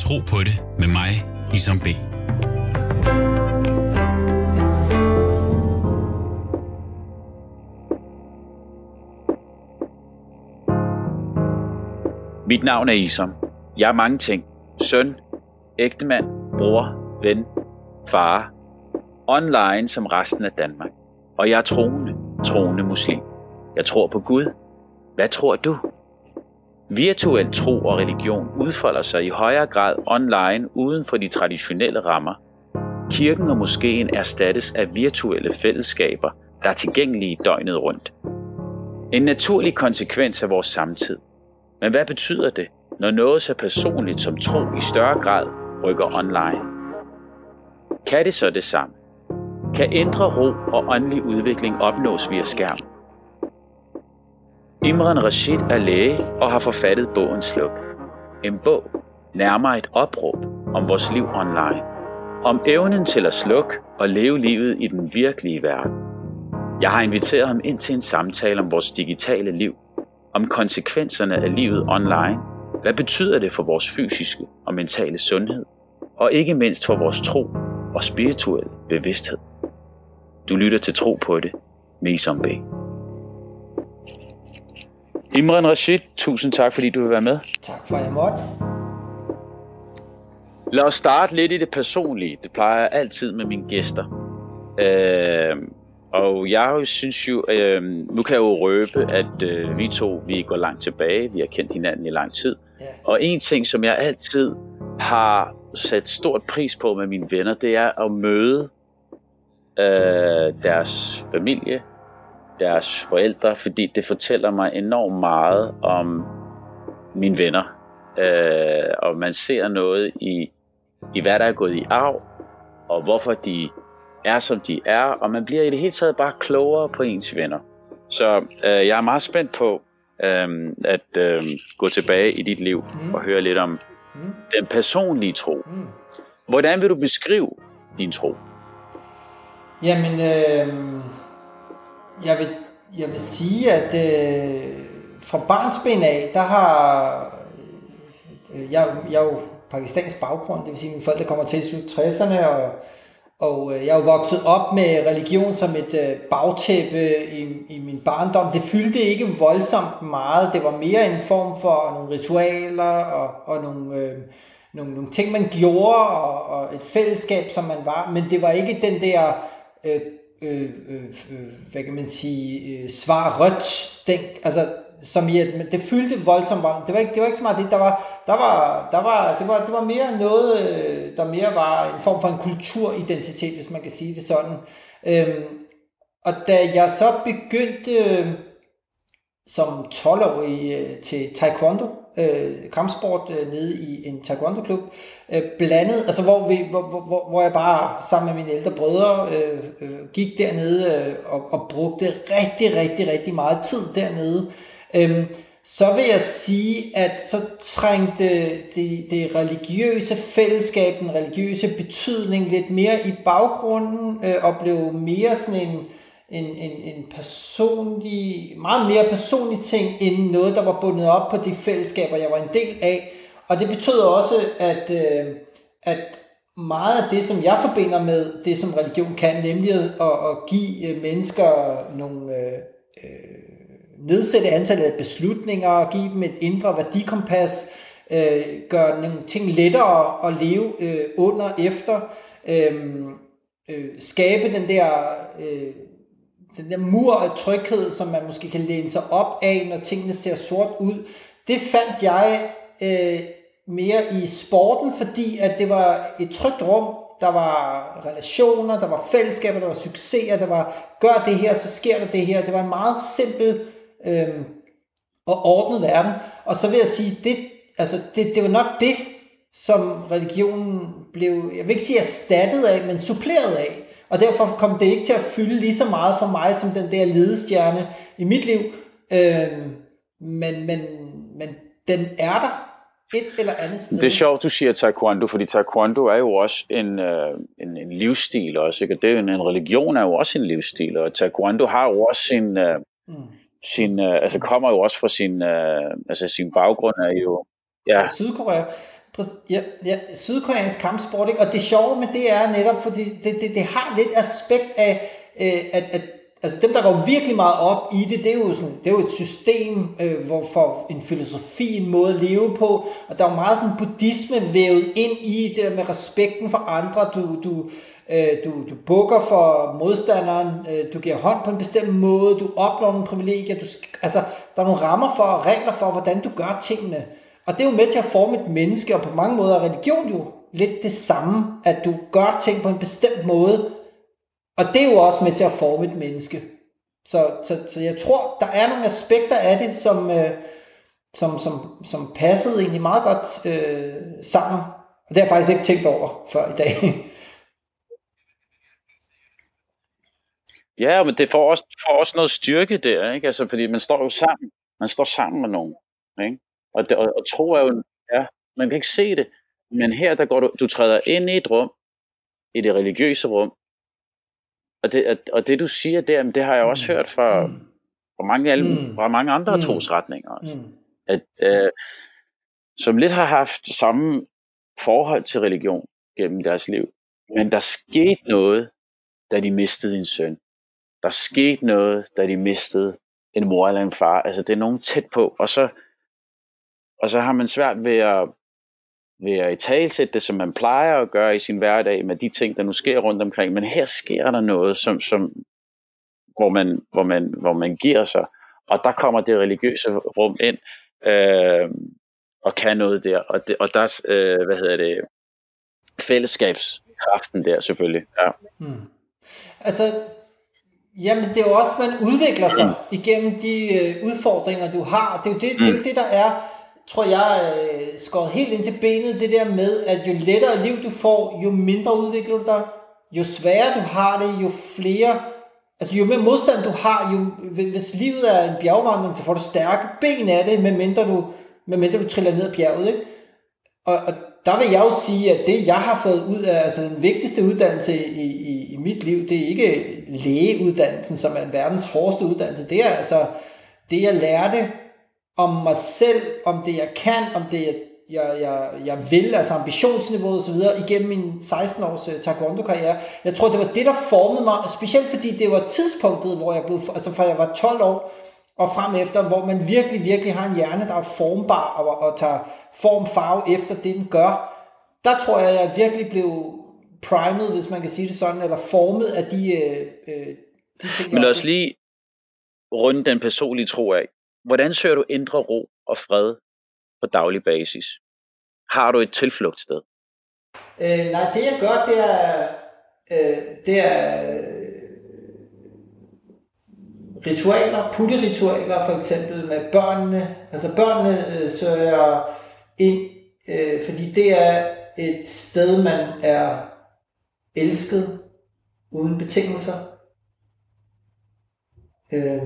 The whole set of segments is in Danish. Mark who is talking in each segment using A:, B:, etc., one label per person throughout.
A: Tro på det med mig, Isam B.
B: Mit navn er Isam. Jeg er mange ting. Søn, ægtemand, bror, ven, far. Online som resten af Danmark. Og jeg er troende, troende muslim. Jeg tror på Gud. Hvad tror du? Virtuel tro og religion udfolder sig i højere grad online uden for de traditionelle rammer. Kirken og moskeen erstattes af virtuelle fællesskaber, der er tilgængelige døgnet rundt. En naturlig konsekvens af vores samtid. Men hvad betyder det, når noget så personligt som tro i større grad rykker online? Kan det så det samme? Kan indre ro og åndelig udvikling opnås via skærm? Imran Rashid er læge og har forfattet bogen Sluk. En bog, nærmere et opråb om vores liv online. Om evnen til at slukke og leve livet i den virkelige verden. Jeg har inviteret ham ind til en samtale om vores digitale liv, om konsekvenserne af livet online, hvad betyder det for vores fysiske og mentale sundhed, og ikke mindst for vores tro og spirituelle bevidsthed. Du lytter til Tro på det med Isom B. Imran Rashid, tusind tak, fordi du vil være med.
C: Tak for, at jeg måtte.
B: Lad os starte lidt i det personlige. Det plejer jeg altid med mine gæster. Øh, og jeg synes jo, øh, nu kan jeg jo røbe, at øh, vi to, vi går langt tilbage. Vi har kendt hinanden i lang tid.
C: Ja.
B: Og en ting, som jeg altid har sat stort pris på med mine venner, det er at møde øh, deres familie, deres forældre, fordi det fortæller mig enormt meget om mine venner. Øh, og man ser noget i, i, hvad der er gået i arv, og hvorfor de er, som de er, og man bliver i det hele taget bare klogere på ens venner. Så øh, jeg er meget spændt på øh, at øh, gå tilbage i dit liv mm. og høre lidt om mm. den personlige tro. Mm. Hvordan vil du beskrive din tro?
C: Jamen, øh, jeg, vil, jeg vil sige, at øh, fra barnsben af, der har... Øh, jeg, jeg er jo pakistansk baggrund, det vil sige, at mine forældre kommer til slut 60'erne, og, og øh, jeg er jo vokset op med religion som et øh, bagtæppe i, i min barndom. Det fyldte ikke voldsomt meget, det var mere en form for nogle ritualer og, og nogle... Øh, nogle, nogle ting, man gjorde, og, og et fællesskab, som man var, men det var ikke den der øh, Øh, øh, øh, hvad kan man sige, øh, svar rødt, den, altså, som i, at det fyldte voldsomt, det var ikke, det var ikke så meget det, der var, der var, der var, det var, det var mere noget, øh, der mere var en form for en kulturidentitet, hvis man kan sige det sådan. Øhm, og da jeg så begyndte øh, som 12-årig øh, til taekwondo, øh, kampsport øh, nede i en taekwondo-klub, øh, blandet, altså hvor, vi, hvor, hvor, hvor jeg bare sammen med mine ældre brødre øh, øh, gik dernede øh, og, og brugte rigtig, rigtig, rigtig meget tid dernede. Øh, så vil jeg sige, at så trængte det, det religiøse fællesskab, den religiøse betydning lidt mere i baggrunden øh, og blev mere sådan en en, en, en personlig, meget mere personlig ting, end noget, der var bundet op på de fællesskaber, jeg var en del af. Og det betød også, at, øh, at meget af det, som jeg forbinder med det, som religion kan, nemlig at, at give øh, mennesker nogle øh, øh, nedsætte antallet af beslutninger, give dem et indre værdikompas, øh, gøre nogle ting lettere at leve øh, under efter, øh, øh, skabe den der øh, den der mur af tryghed, som man måske kan læne sig op af, når tingene ser sort ud, det fandt jeg øh, mere i sporten, fordi at det var et trygt rum, der var relationer, der var fællesskaber, der var succeser, der var gør det her, så sker der det her. Det var en meget simpel øh, og ordnet verden. Og så vil jeg sige, det, altså, det, det var nok det, som religionen blev, jeg vil ikke sige erstattet af, men suppleret af. Og derfor kom det ikke til at fylde lige så meget for mig, som den der ledestjerne i mit liv. Øh, men, men, men den er der et eller andet sted.
B: Det er sjovt, du siger taekwondo, fordi taekwondo er jo også en, øh, en, en livsstil også, ikke? det er en, en religion er jo også en livsstil, og taekwondo har jo også sin, øh, mm. sin øh, altså kommer jo også fra sin, øh, altså sin baggrund er jo,
C: ja. Sydkorea. Ja, ja, sydkoreansk kampsport, ikke? og det sjove med det er netop, fordi det, det, det har lidt aspekt af, øh, at, at altså dem, der går virkelig meget op i det, det er jo, sådan, det er jo et system, øh, hvor for en filosofi, en måde at leve på, og der er jo meget sådan buddhisme vævet ind i det der med respekten for andre, du, du, øh, du, du bukker for modstanderen, øh, du giver hånd på en bestemt måde, du opnår nogle privilegier, du, altså der er nogle rammer for, regler for, hvordan du gør tingene, og det er jo med til at forme et menneske, og på mange måder er religion jo lidt det samme, at du gør ting på en bestemt måde, og det er jo også med til at forme et menneske. Så, så, så jeg tror, der er nogle aspekter af det, som, øh, som, som, som passede egentlig meget godt øh, sammen. Og det har jeg faktisk ikke tænkt over før i dag.
B: Ja, men det får også, får også noget styrke der, ikke? Altså, fordi man står jo sammen. Man står sammen med nogen, ikke? Og, og, og tro er jo, ja, man kan ikke se det, men her der går du, du træder ind i et rum, i det religiøse rum, og det, og det du siger der, det har jeg også mm. hørt fra, mm. fra, mange, alle, mm. fra mange andre mm. trosretninger også. Mm. At, øh, som lidt har haft samme forhold til religion gennem deres liv. Men der skete noget, da de mistede en søn. Der skete noget, da de mistede en mor eller en far. Altså det er nogen tæt på. Og så, og så har man svært ved at ved at italesætte det, som man plejer at gøre i sin hverdag med de ting, der nu sker rundt omkring. Men her sker der noget, som, som, hvor, man, hvor, man, hvor man giver sig. Og der kommer det religiøse rum ind øh, og kan noget der. Og, det, og der, øh, hvad hedder det, fællesskabskraften der selvfølgelig. Ja. Hmm.
C: Altså, jamen det er jo også, man udvikler sig mm. igennem de øh, udfordringer, du har. Det er jo det, mm. det, er det der er tror jeg, øh, skåret helt ind til benet, det der med, at jo lettere liv du får, jo mindre udvikler du dig, jo sværere du har det, jo flere, altså jo mere modstand du har, jo, hvis livet er en bjergvandring, så får du stærke ben af det, medmindre du, medmindre du triller ned ad bjerget, ikke? Og, og der vil jeg jo sige, at det jeg har fået ud af, altså den vigtigste uddannelse i, i, i mit liv, det er ikke lægeuddannelsen, som er verdens hårdeste uddannelse, det er altså det jeg lærte om mig selv, om det jeg kan, om det jeg, jeg, jeg, jeg vil, altså ambitionsniveauet og så videre, igennem min 16 års uh, taekwondo-karriere. Jeg tror, det var det, der formede mig, specielt fordi det var tidspunktet, hvor jeg blev, altså fra jeg var 12 år, og frem efter, hvor man virkelig, virkelig har en hjerne, der er formbar og, og tager form, farve efter det, den gør. Der tror jeg, jeg virkelig blev primet, hvis man kan sige det sådan, eller formet af de, øh, øh
B: de ting, Men lad os lige runde den personlige tro af. Hvordan søger du indre ro og fred på daglig basis? Har du et tilflugtssted?
C: Øh, nej, det jeg gør, det er, øh, det er øh, ritualer, putteritualer for eksempel med børnene. Altså børnene øh, søger ind, øh, fordi det er et sted, man er elsket uden betingelser. Øh,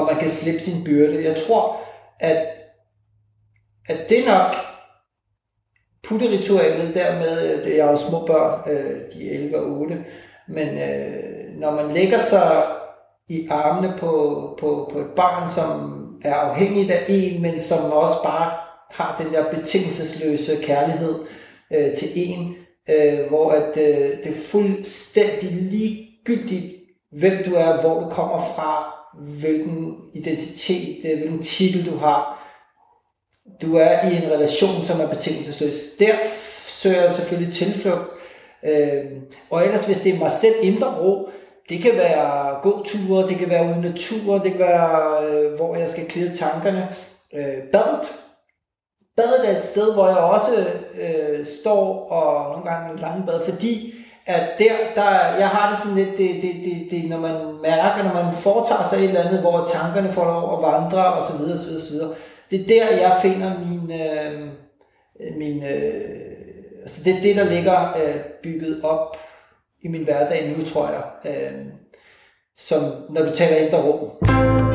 C: og man kan slippe sin byrde. Jeg tror, at, at det nok putteritualet dermed, det er jo små børn, øh, de er 11 og 8, men øh, når man lægger sig i armene på, på, på et barn, som er afhængigt af en, men som også bare har den der betingelsesløse kærlighed øh, til en, øh, hvor at, øh, det er fuldstændig ligegyldigt, hvem du er, hvor du kommer fra, hvilken identitet, øh, hvilken titel du har. Du er i en relation, som er betingelsesløs. Der søger jeg selvfølgelig tilflugt. Øh, og ellers, hvis det er mig selv indre ro, det kan være gåture, det kan være ude i naturen, det kan være, øh, hvor jeg skal klide tankerne. Øh, badet. Badet er et sted, hvor jeg også øh, står og nogle gange lange bad, fordi at der, der, jeg har det sådan lidt, det, det, det, det, når man mærker, når man foretager sig et eller andet, hvor tankerne får lov at vandre, og så videre, så videre, så videre. Det er der, jeg finder min, øh, min øh, altså det er det, der ligger øh, bygget op i min hverdag nu, tror jeg. Øh, som når du taler indre rum.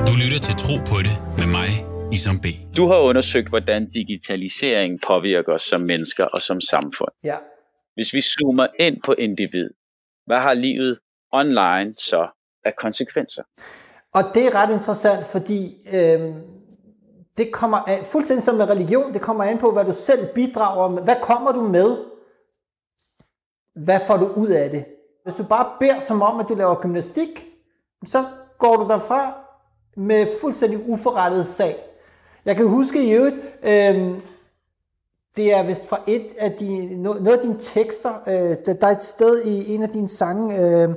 A: Du lytter til Tro på det med mig, Isam B.
B: Du har undersøgt, hvordan digitalisering påvirker os som mennesker og som samfund.
C: Ja.
B: Hvis vi zoomer ind på individ, hvad har livet online så af konsekvenser?
C: Og det er ret interessant, fordi øh, det kommer af, fuldstændig som med religion, det kommer an på, hvad du selv bidrager med. Hvad kommer du med? Hvad får du ud af det? Hvis du bare beder som om, at du laver gymnastik, så går du derfra med fuldstændig uforrettet sag. Jeg kan huske i øvrigt, øh, det er vist fra et af de, noget af dine tekster, øh, der er et sted i en af dine sange, øh,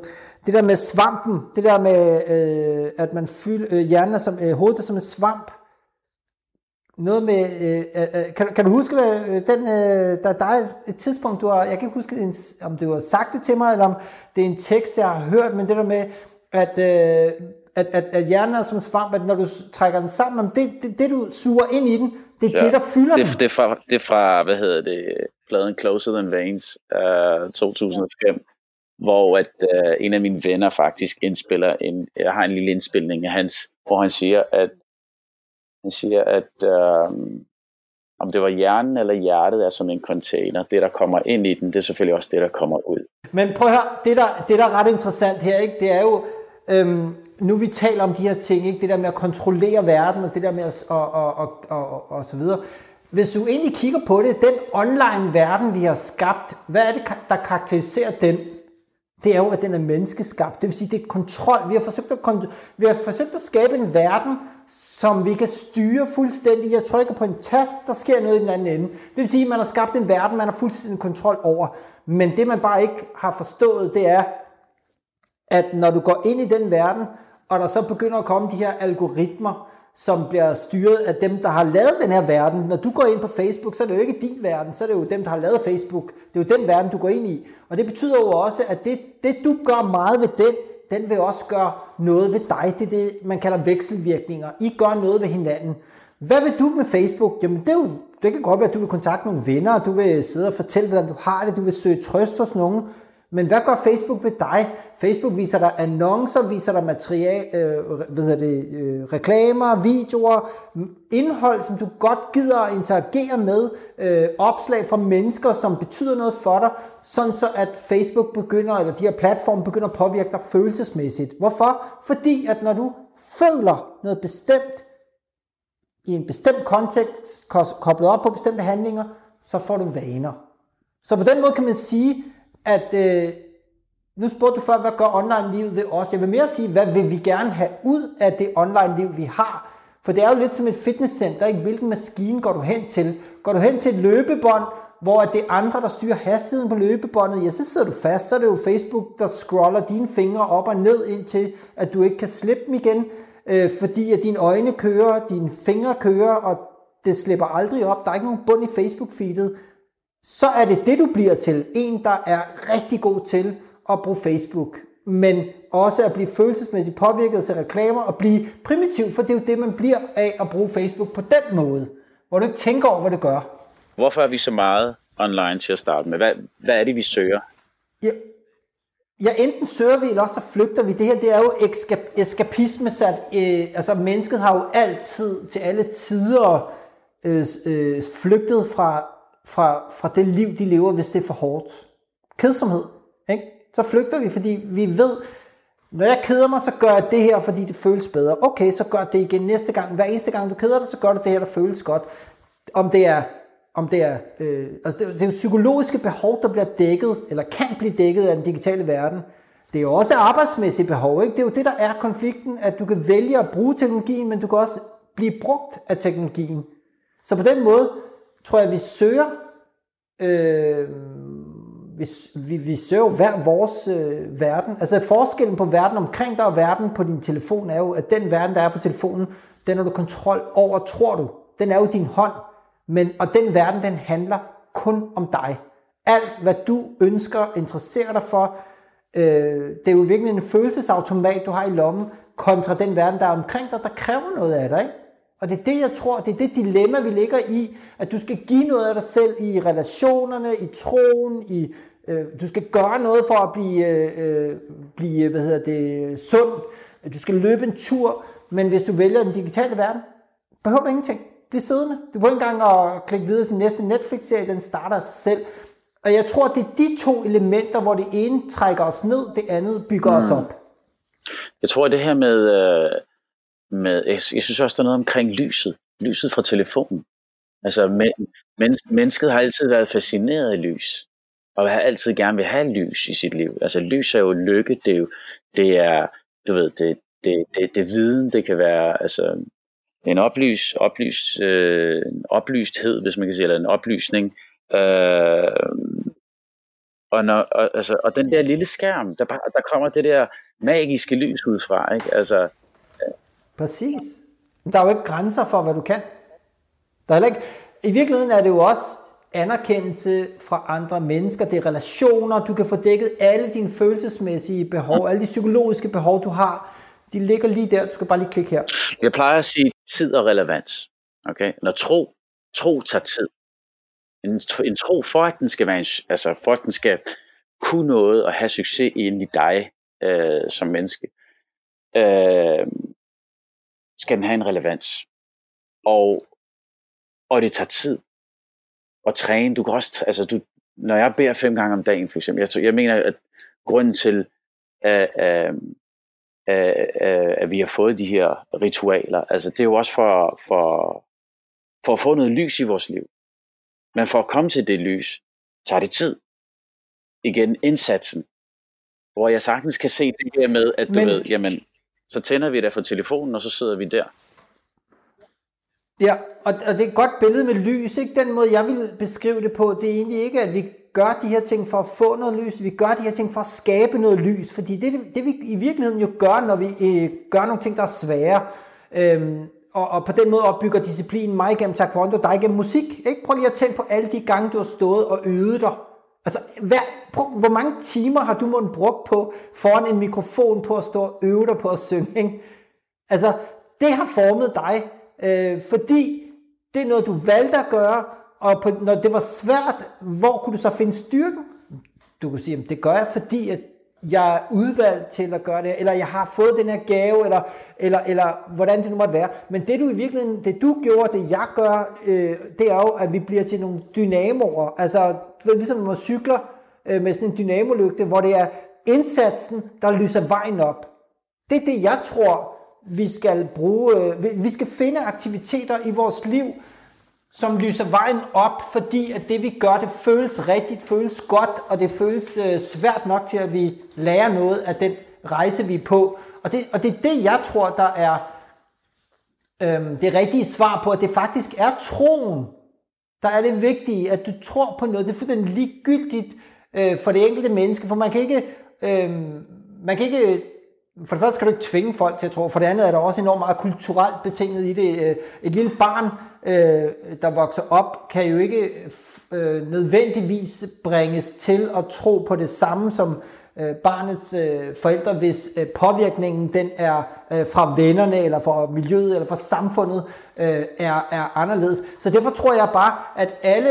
C: det der med svampen, det der med, øh, at man fylder øh, hjernen som, øh, hovedet som en svamp. Noget med, øh, øh, øh, kan, kan du huske, hvad, øh, den, øh, der, der er et tidspunkt, du har, jeg kan ikke huske, en, om du har sagt det til mig, eller om det er en tekst, jeg har hørt, men det der med, at, øh, at, at, at hjernen er som en svamp, at når du trækker den sammen, om det, det, det du suger ind i den, det er ja, det, der fylder
B: det. Det er, fra, det er fra, hvad hedder det, pladen Closer Than Veins, uh, 2005 hvor at uh, en af mine venner faktisk indspiller en, jeg har en lille indspilning af hans, hvor han siger, at han siger, at uh, om det var hjernen eller hjertet er som en container. Det, der kommer ind i den, det er selvfølgelig også det, der kommer ud.
C: Men prøv at høre, det der, det der er ret interessant her, ikke, det er jo, øhm, nu vi taler om de her ting, ikke, det der med at kontrollere verden, og det der med at, og, og, og, og, og, og så videre. Hvis du egentlig kigger på det, den online verden, vi har skabt, hvad er det, der karakteriserer den? det er jo, at den er menneskeskabt. Det vil sige, det er kontrol. Vi har forsøgt at, kont- vi har forsøgt at skabe en verden, som vi kan styre fuldstændig. Jeg trykker på en tast, der sker noget i den anden ende. Det vil sige, at man har skabt en verden, man har fuldstændig kontrol over. Men det, man bare ikke har forstået, det er, at når du går ind i den verden, og der så begynder at komme de her algoritmer, som bliver styret af dem, der har lavet den her verden. Når du går ind på Facebook, så er det jo ikke din verden, så er det jo dem, der har lavet Facebook. Det er jo den verden, du går ind i. Og det betyder jo også, at det, det du gør meget ved den, den vil også gøre noget ved dig. Det er det, man kalder vekselvirkninger. I gør noget ved hinanden. Hvad vil du med Facebook? Jamen det, er jo, det kan godt være, at du vil kontakte nogle venner, du vil sidde og fortælle, hvordan du har det, du vil søge trøst hos nogen. Men hvad gør Facebook ved dig? Facebook viser dig annoncer, viser dig material, øh, hvad det, øh, reklamer, videoer, indhold, som du godt gider at interagere med, øh, opslag fra mennesker, som betyder noget for dig, sådan så at Facebook begynder, eller de her platforme begynder at påvirke dig følelsesmæssigt. Hvorfor? Fordi at når du føler noget bestemt, i en bestemt kontekst, koblet op på bestemte handlinger, så får du vaner. Så på den måde kan man sige, at øh, nu spurgte du før, hvad gør online-livet ved os? Jeg vil mere sige, hvad vil vi gerne have ud af det online-liv, vi har? For det er jo lidt som et fitnesscenter, ikke? Hvilken maskine går du hen til? Går du hen til et løbebånd, hvor det er andre, der styrer hastigheden på løbebåndet, ja, så sidder du fast, så er det jo Facebook, der scroller dine fingre op og ned indtil, at du ikke kan slippe dem igen, øh, fordi at dine øjne kører, dine fingre kører, og det slipper aldrig op. Der er ikke nogen bund i Facebook-feedet så er det det, du bliver til. En, der er rigtig god til at bruge Facebook, men også at blive følelsesmæssigt påvirket til reklamer og blive primitiv, for det er jo det, man bliver af at bruge Facebook på den måde, hvor du ikke tænker over, hvad det gør.
B: Hvorfor er vi så meget online til at starte med? Hvad, hvad er det, vi søger?
C: Ja, ja, enten søger vi, eller også så flygter vi. Det her, det er jo eskapisme sat. Øh, altså, mennesket har jo altid, til alle tider, øh, øh, flygtet fra fra, fra det liv, de lever, hvis det er for hårdt. Kedsomhed. Ikke? Så flygter vi, fordi vi ved, når jeg keder mig, så gør jeg det her, fordi det føles bedre. Okay, så gør det igen næste gang. Hver eneste gang, du keder dig, så gør du det her, der føles godt. Om det er, om det er, øh, altså det, det er jo psykologiske behov, der bliver dækket, eller kan blive dækket af den digitale verden. Det er jo også arbejdsmæssige behov. Ikke? Det er jo det, der er konflikten, at du kan vælge at bruge teknologien, men du kan også blive brugt af teknologien. Så på den måde, tror jeg, vi søger, øh, vi, vi, vi søger hver vores øh, verden. Altså forskellen på verden omkring dig og verden på din telefon er jo, at den verden, der er på telefonen, den har du kontrol over, tror du. Den er jo din hånd. Men, og den verden, den handler kun om dig. Alt, hvad du ønsker, interesserer dig for, øh, det er jo virkelig en følelsesautomat, du har i lommen, kontra den verden, der er omkring dig, der kræver noget af dig. Ikke? Og det er det, jeg tror, det er det dilemma, vi ligger i, at du skal give noget af dig selv i relationerne, i troen, i, øh, du skal gøre noget for at blive, øh, blive hvad hedder det, sund, du skal løbe en tur, men hvis du vælger den digitale verden, behøver du ingenting. Bliv siddende. Du behøver ikke engang at klikke videre til næste Netflix-serie, den starter af sig selv. Og jeg tror, det er de to elementer, hvor det ene trækker os ned, det andet bygger mm. os op.
B: Jeg tror, det her med... Med, jeg, jeg synes også, der er noget omkring lyset. lyset fra telefonen. Altså, men, men, mennesket har altid været fascineret af lys, og har altid gerne vil have lys i sit liv. Altså, lys er jo lykke, det er jo, det er, du ved, det, det, det, det viden, det kan være, altså, en oplys, oplys, øh, en oplysthed, hvis man kan sige, eller en oplysning. Øh, og, når, og, altså, og den der lille skærm, der, der kommer det der magiske lys ud fra, ikke? Altså,
C: Præcis. Der er jo ikke grænser for, hvad du kan. Der er ikke, I virkeligheden er det jo også anerkendelse fra andre mennesker, det er relationer, du kan få dækket alle dine følelsesmæssige behov, alle de psykologiske behov, du har, de ligger lige der, du skal bare lige klikke her.
B: Jeg plejer at sige tid og relevans. Okay? Når tro, tro tager tid. En, en tro for, at den skal være en, altså for at den skal kunne noget og have succes i dig øh, som menneske, øh, skal den have en relevans. Og, og det tager tid at træne. Du kan også, altså du, når jeg beder fem gange om dagen, for eksempel, jeg, jeg mener, at grunden til, at, at, at, at vi har fået de her ritualer, altså det er jo også for, for, for at få noget lys i vores liv. Men for at komme til det lys, tager det tid. Igen, indsatsen. Hvor jeg sagtens kan se det her med, at du Men... ved, jamen, så tænder vi da for telefonen, og så sidder vi der.
C: Ja, og, og det er et godt billede med lys. Ikke? Den måde, jeg vil beskrive det på, det er egentlig ikke, at vi gør de her ting for at få noget lys. Vi gør de her ting for at skabe noget lys. Fordi det, det vi i virkeligheden jo gør, når vi øh, gør nogle ting, der er svære, øhm, og, og på den måde opbygger disciplinen mig gennem taekwondo, dig gennem musik. Ikke? Prøv lige at tænke på alle de gange, du har stået og øvet dig. Altså, hver, prøv, hvor mange timer har du måttet brugt på foran en mikrofon på at stå og øve dig på at synge? Ikke? Altså, det har formet dig, øh, fordi det er noget, du valgte at gøre, og på, når det var svært, hvor kunne du så finde styrken? Du kunne sige, at det gør jeg, fordi at jeg er udvalgt til at gøre det, eller jeg har fået den her gave, eller, eller, eller hvordan det nu måtte være. Men det du i virkeligheden, det du gjorde, det jeg gør, øh, det er jo, at vi bliver til nogle dynamoer. Altså, du ved, ligesom når man cykler øh, med sådan en dynamolygte, hvor det er indsatsen, der lyser vejen op. Det er det, jeg tror, vi skal bruge. Øh, vi skal finde aktiviteter i vores liv, som lyser vejen op, fordi at det vi gør, det føles rigtigt, føles godt, og det føles øh, svært nok til, at vi lærer noget af den rejse, vi er på. Og det, og det er det, jeg tror, der er øhm, det rigtige svar på, at det faktisk er troen, der er det vigtige, at du tror på noget. Det er fuldstændig ligegyldigt øh, for det enkelte menneske, for man kan ikke, øh, man kan ikke for det første skal du ikke tvinge folk til at tro, for det andet er der også enormt meget kulturelt betinget i det. Øh, et lille barn, øh, der vokser op, kan jo ikke øh, nødvendigvis bringes til at tro på det samme som barnets forældre, hvis påvirkningen den er fra vennerne, eller fra miljøet, eller fra samfundet, er, er anderledes. Så derfor tror jeg bare, at alle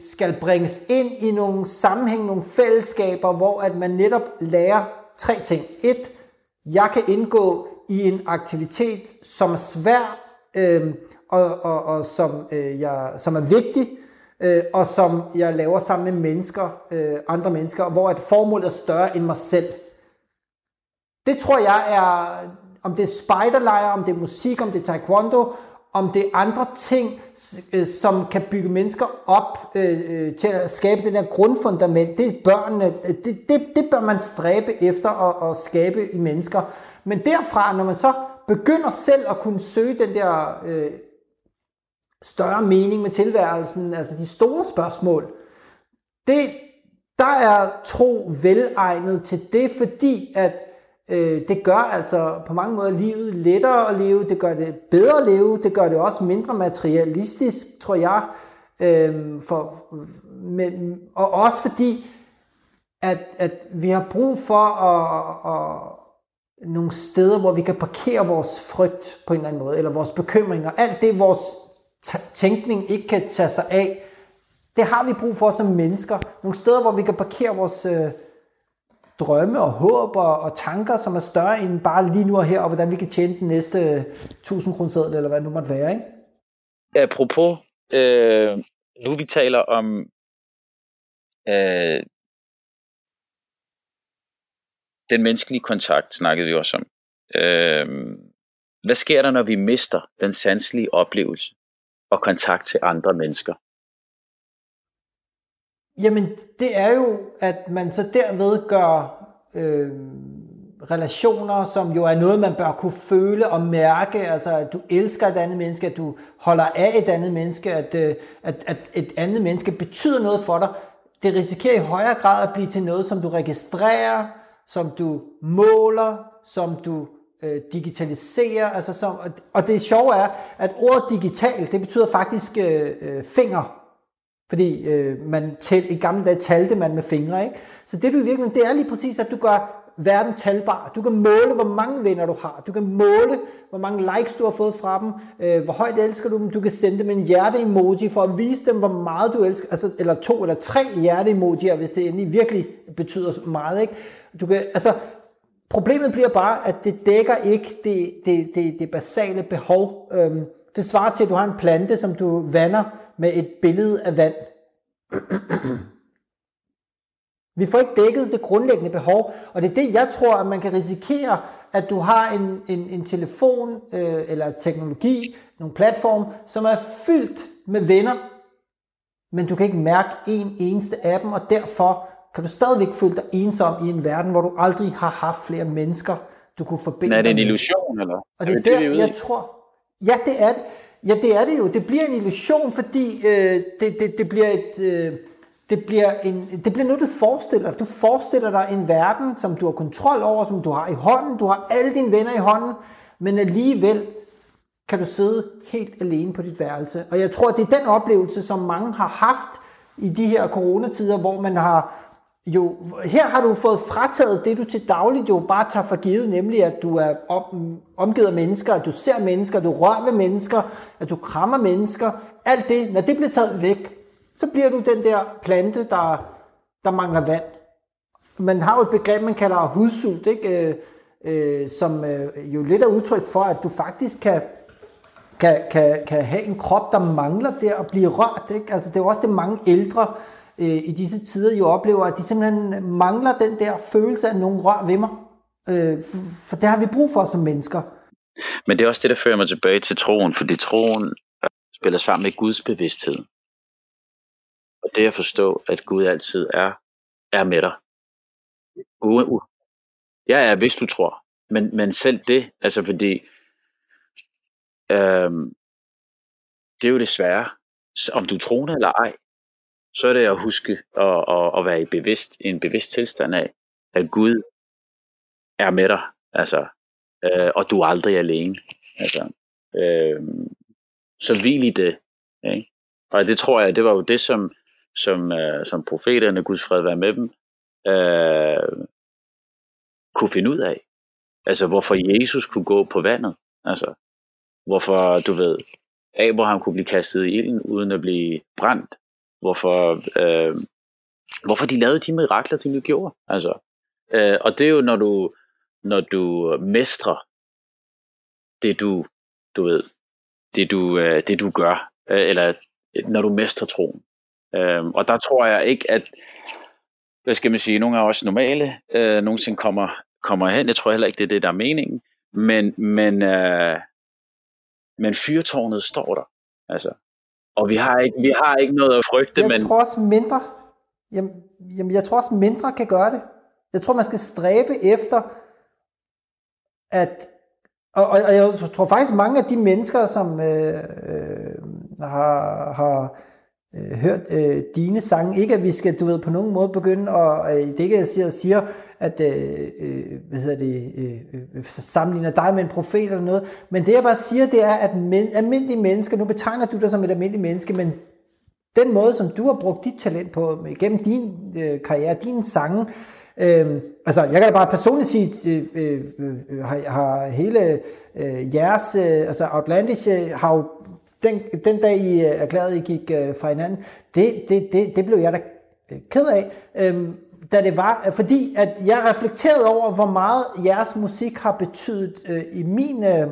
C: skal bringes ind i nogle sammenhæng, nogle fællesskaber, hvor at man netop lærer tre ting. Et, jeg kan indgå i en aktivitet, som er svær, øh, og, og, og som, øh, jeg, som er vigtig, øh, og som jeg laver sammen med mennesker, øh, andre mennesker, hvor et formål er større end mig selv. Det tror jeg er, om det er spejderlejr, om det er musik, om det er taekwondo, om det er andre ting, øh, som kan bygge mennesker op øh, øh til at skabe den der grundfundament. Det er børnene. Det, det, det bør man stræbe efter at, at skabe i mennesker. Men derfra, når man så begynder selv at kunne søge den der øh, større mening med tilværelsen, altså de store spørgsmål, det, der er tro velegnet til det, fordi at Øh, det gør altså på mange måder livet lettere at leve, det gør det bedre at leve, det gør det også mindre materialistisk, tror jeg. Øh, for, men, og også fordi, at, at vi har brug for at, at, nogle steder, hvor vi kan parkere vores frygt på en eller anden måde, eller vores bekymringer. Alt det, vores tænkning ikke kan tage sig af, det har vi brug for som mennesker. Nogle steder, hvor vi kan parkere vores, øh, drømme og håb og, og tanker, som er større end bare lige nu og her, og hvordan vi kan tjene den næste 1000 kroner eller hvad det nu måtte være, ikke?
B: Apropos, øh, nu vi taler om øh, den menneskelige kontakt, snakkede vi også om. Øh, hvad sker der, når vi mister den sanselige oplevelse og kontakt til andre mennesker?
C: Jamen, det er jo, at man så derved gør øh, relationer, som jo er noget, man bør kunne føle og mærke, altså at du elsker et andet menneske, at du holder af et andet menneske, at, øh, at, at et andet menneske betyder noget for dig, det risikerer i højere grad at blive til noget, som du registrerer, som du måler, som du øh, digitaliserer. Altså som, og det sjove er, at ordet digital, det betyder faktisk øh, øh, finger. Fordi øh, man tæl, i gamle dage talte man med fingre. Ikke? Så det du i virkeligheden, det er lige præcis, at du gør verden talbar. Du kan måle, hvor mange venner du har. Du kan måle, hvor mange likes du har fået fra dem. Øh, hvor højt elsker du dem. Du kan sende dem en hjerte-emoji for at vise dem, hvor meget du elsker. Altså, eller to eller tre hjerte-emojier, hvis det endelig virkelig betyder meget. Ikke? Du kan, altså, problemet bliver bare, at det dækker ikke det, det, det, det basale behov. Øhm, det svarer til, at du har en plante, som du vander med et billede af vand. Vi får ikke dækket det grundlæggende behov, og det er det, jeg tror, at man kan risikere, at du har en, en, en telefon øh, eller teknologi, nogle platform, som er fyldt med venner, men du kan ikke mærke en eneste af dem, og derfor kan du stadigvæk føle dig ensom i en verden, hvor du aldrig har haft flere mennesker, du kunne forbinde
B: Men er det en illusion, eller?
C: Og det er, er det, der, jeg tror... Ja, det er det. Ja, det er det jo. Det bliver en illusion, fordi øh, det, det, det bliver et... Øh, det bliver, en, det bliver noget, du forestiller dig. Du forestiller dig en verden, som du har kontrol over, som du har i hånden. Du har alle dine venner i hånden, men alligevel kan du sidde helt alene på dit værelse. Og jeg tror, det er den oplevelse, som mange har haft i de her coronatider, hvor man har jo, her har du fået frataget det, du til dagligt jo bare tager for givet, nemlig at du er om, omgivet af mennesker, at du ser mennesker, at du rører ved mennesker, at du krammer mennesker. Alt det, når det bliver taget væk, så bliver du den der plante, der, der mangler vand. Man har jo et begreb, man kalder hudsult, ikke? Øh, øh, som øh, jo lidt er udtryk for, at du faktisk kan, kan, kan, kan have en krop, der mangler der at blive rørt. Ikke? Altså, det er jo også det, mange ældre øh, i disse tider jo oplever, at de simpelthen mangler den der følelse af, nogen rør ved mig. Øh, for, for det har vi brug for som mennesker.
B: Men det er også det, der fører mig tilbage til troen, fordi troen spiller sammen med Guds bevidsthed. Og det at forstå, at Gud altid er, er med dig. U- ja, ja, hvis du tror. Men, men selv det, altså fordi, øhm, det er jo det svære. Om du tror eller ej, så er det at huske at, at, at være i, bevidst, en bevidst tilstand af, at Gud er med dig, altså, øh, og du er aldrig alene. Altså, øh, så hvil i det. Ikke? Og det tror jeg, det var jo det, som, som, øh, som profeterne, Guds fred være med dem, øh, kunne finde ud af. Altså, hvorfor Jesus kunne gå på vandet. Altså, hvorfor, du ved, Abraham kunne blive kastet i ilden, uden at blive brændt. Hvorfor, øh, hvorfor de lavede de mirakler, de nu gjorde. Altså, øh, og det er jo, når du, når du mestrer det, du, du ved, det du, øh, det du gør, øh, eller når du mestrer troen. Øh, og der tror jeg ikke, at hvad skal man sige, nogle af os normale øh, nogensinde kommer, kommer hen. Jeg tror heller ikke, det er det, der er meningen. Men, men, øh, men fyrtårnet står der. Altså. Og vi har, ikke, vi har ikke noget at frygte.
C: Jeg
B: men...
C: tror også mindre, jamen, jamen, jeg tror også mindre kan gøre det. Jeg tror, man skal stræbe efter, at og, og, og jeg tror faktisk mange af de mennesker, som øh, øh, har, har øh, hørt øh, dine sange. Ikke at vi skal, du ved, på nogen måde begynde, og øh, det ikke jeg siger, siger at øh, øh, hvad hedder det, øh, øh, sammenligner dig med en profet eller noget, men det jeg bare siger, det er, at men, almindelige mennesker, nu betegner du dig som et almindeligt menneske, men den måde, som du har brugt dit talent på, gennem din øh, karriere, dine sange, øh, altså jeg kan da bare personligt sige, øh, øh, øh, har, har hele øh, jeres, øh, altså Outlandish øh, har jo den, den dag, I øh, erklærede, I gik øh, fra hinanden, det, det, det, det blev jeg da ked af, øhm, da det var, øh, fordi at jeg reflekterede over, hvor meget jeres musik har betydet øh, i min øh,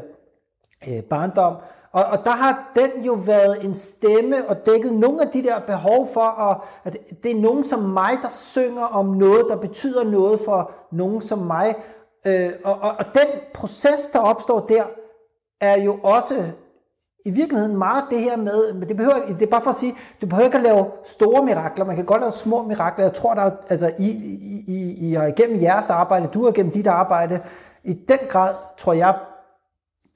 C: øh, barndom, og, og der har den jo været en stemme og dækket nogle af de der behov for, at, at det er nogen som mig, der synger om noget, der betyder noget for nogen som mig. Øh, og, og, og den proces, der opstår der, er jo også i virkeligheden meget det her med, men det, behøver, det er bare for at sige, du behøver ikke at lave store mirakler, man kan godt lave små mirakler. Jeg tror, der er, altså I, I, I, I har igennem jeres arbejde, du har igennem dit arbejde, i den grad, tror jeg,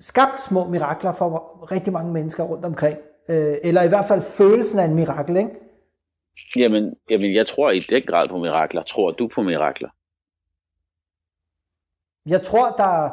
C: skabt små mirakler for rigtig mange mennesker rundt omkring. Øh, eller i hvert fald følelsen af en mirakel, ikke?
B: Jamen, jamen, jeg tror i den grad på mirakler. Tror du på mirakler?
C: Jeg tror, der...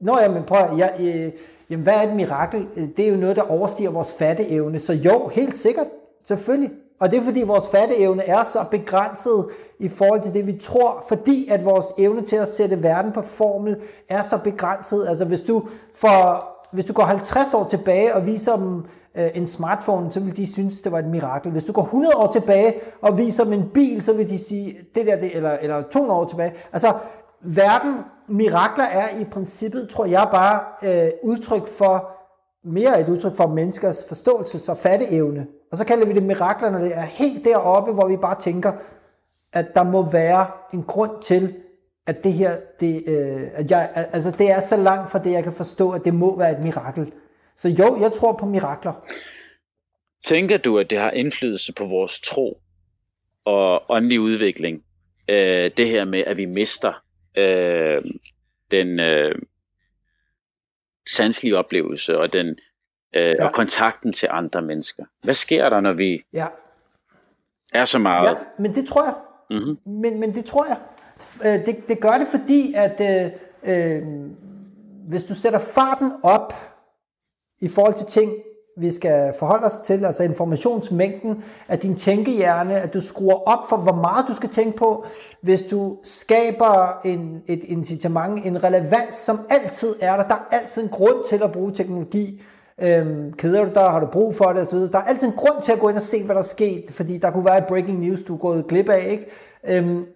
C: Nå, jamen, prøv jeg, øh, jamen, hvad er et mirakel? Øh, det er jo noget, der overstiger vores fatteevne. Så jo, helt sikkert. Selvfølgelig. Og det er fordi vores fatteevne er så begrænset i forhold til det, vi tror, fordi at vores evne til at sætte verden på formel er så begrænset. Altså hvis du, for, hvis du går 50 år tilbage og viser dem øh, en smartphone, så vil de synes, det var et mirakel. Hvis du går 100 år tilbage og viser dem en bil, så vil de sige, det der, det, eller, eller 200 år tilbage. Altså, verden, mirakler er i princippet, tror jeg, bare øh, udtryk for, mere et udtryk for menneskers forståelse og fatteevne. Og så kalder vi det mirakler, når det er helt deroppe, hvor vi bare tænker, at der må være en grund til, at det her, det, øh, at jeg, altså det er så langt fra det, jeg kan forstå, at det må være et mirakel. Så jo, jeg tror på mirakler.
B: Tænker du, at det har indflydelse på vores tro og åndelig udvikling? Øh, det her med, at vi mister øh, den øh, sanselige oplevelse og den øh, ja. og kontakten til andre mennesker. Hvad sker der, når vi
C: ja.
B: er så meget?
C: Ja, men det tror jeg. Mm-hmm. Men, men det tror jeg. Øh, det, det gør det, fordi at øh, øh, hvis du sætter farten op i forhold til ting, vi skal forholde os til, altså informationsmængden af din tænkehjerne, at du skruer op for, hvor meget du skal tænke på, hvis du skaber en, et incitament, en relevans, som altid er der. Der er altid en grund til at bruge teknologi. Øhm, keder du dig, har du brug for det osv. Der er altid en grund til at gå ind og se, hvad der er sket, fordi der kunne være et breaking news, du er gået glip af. Ikke? Øhm,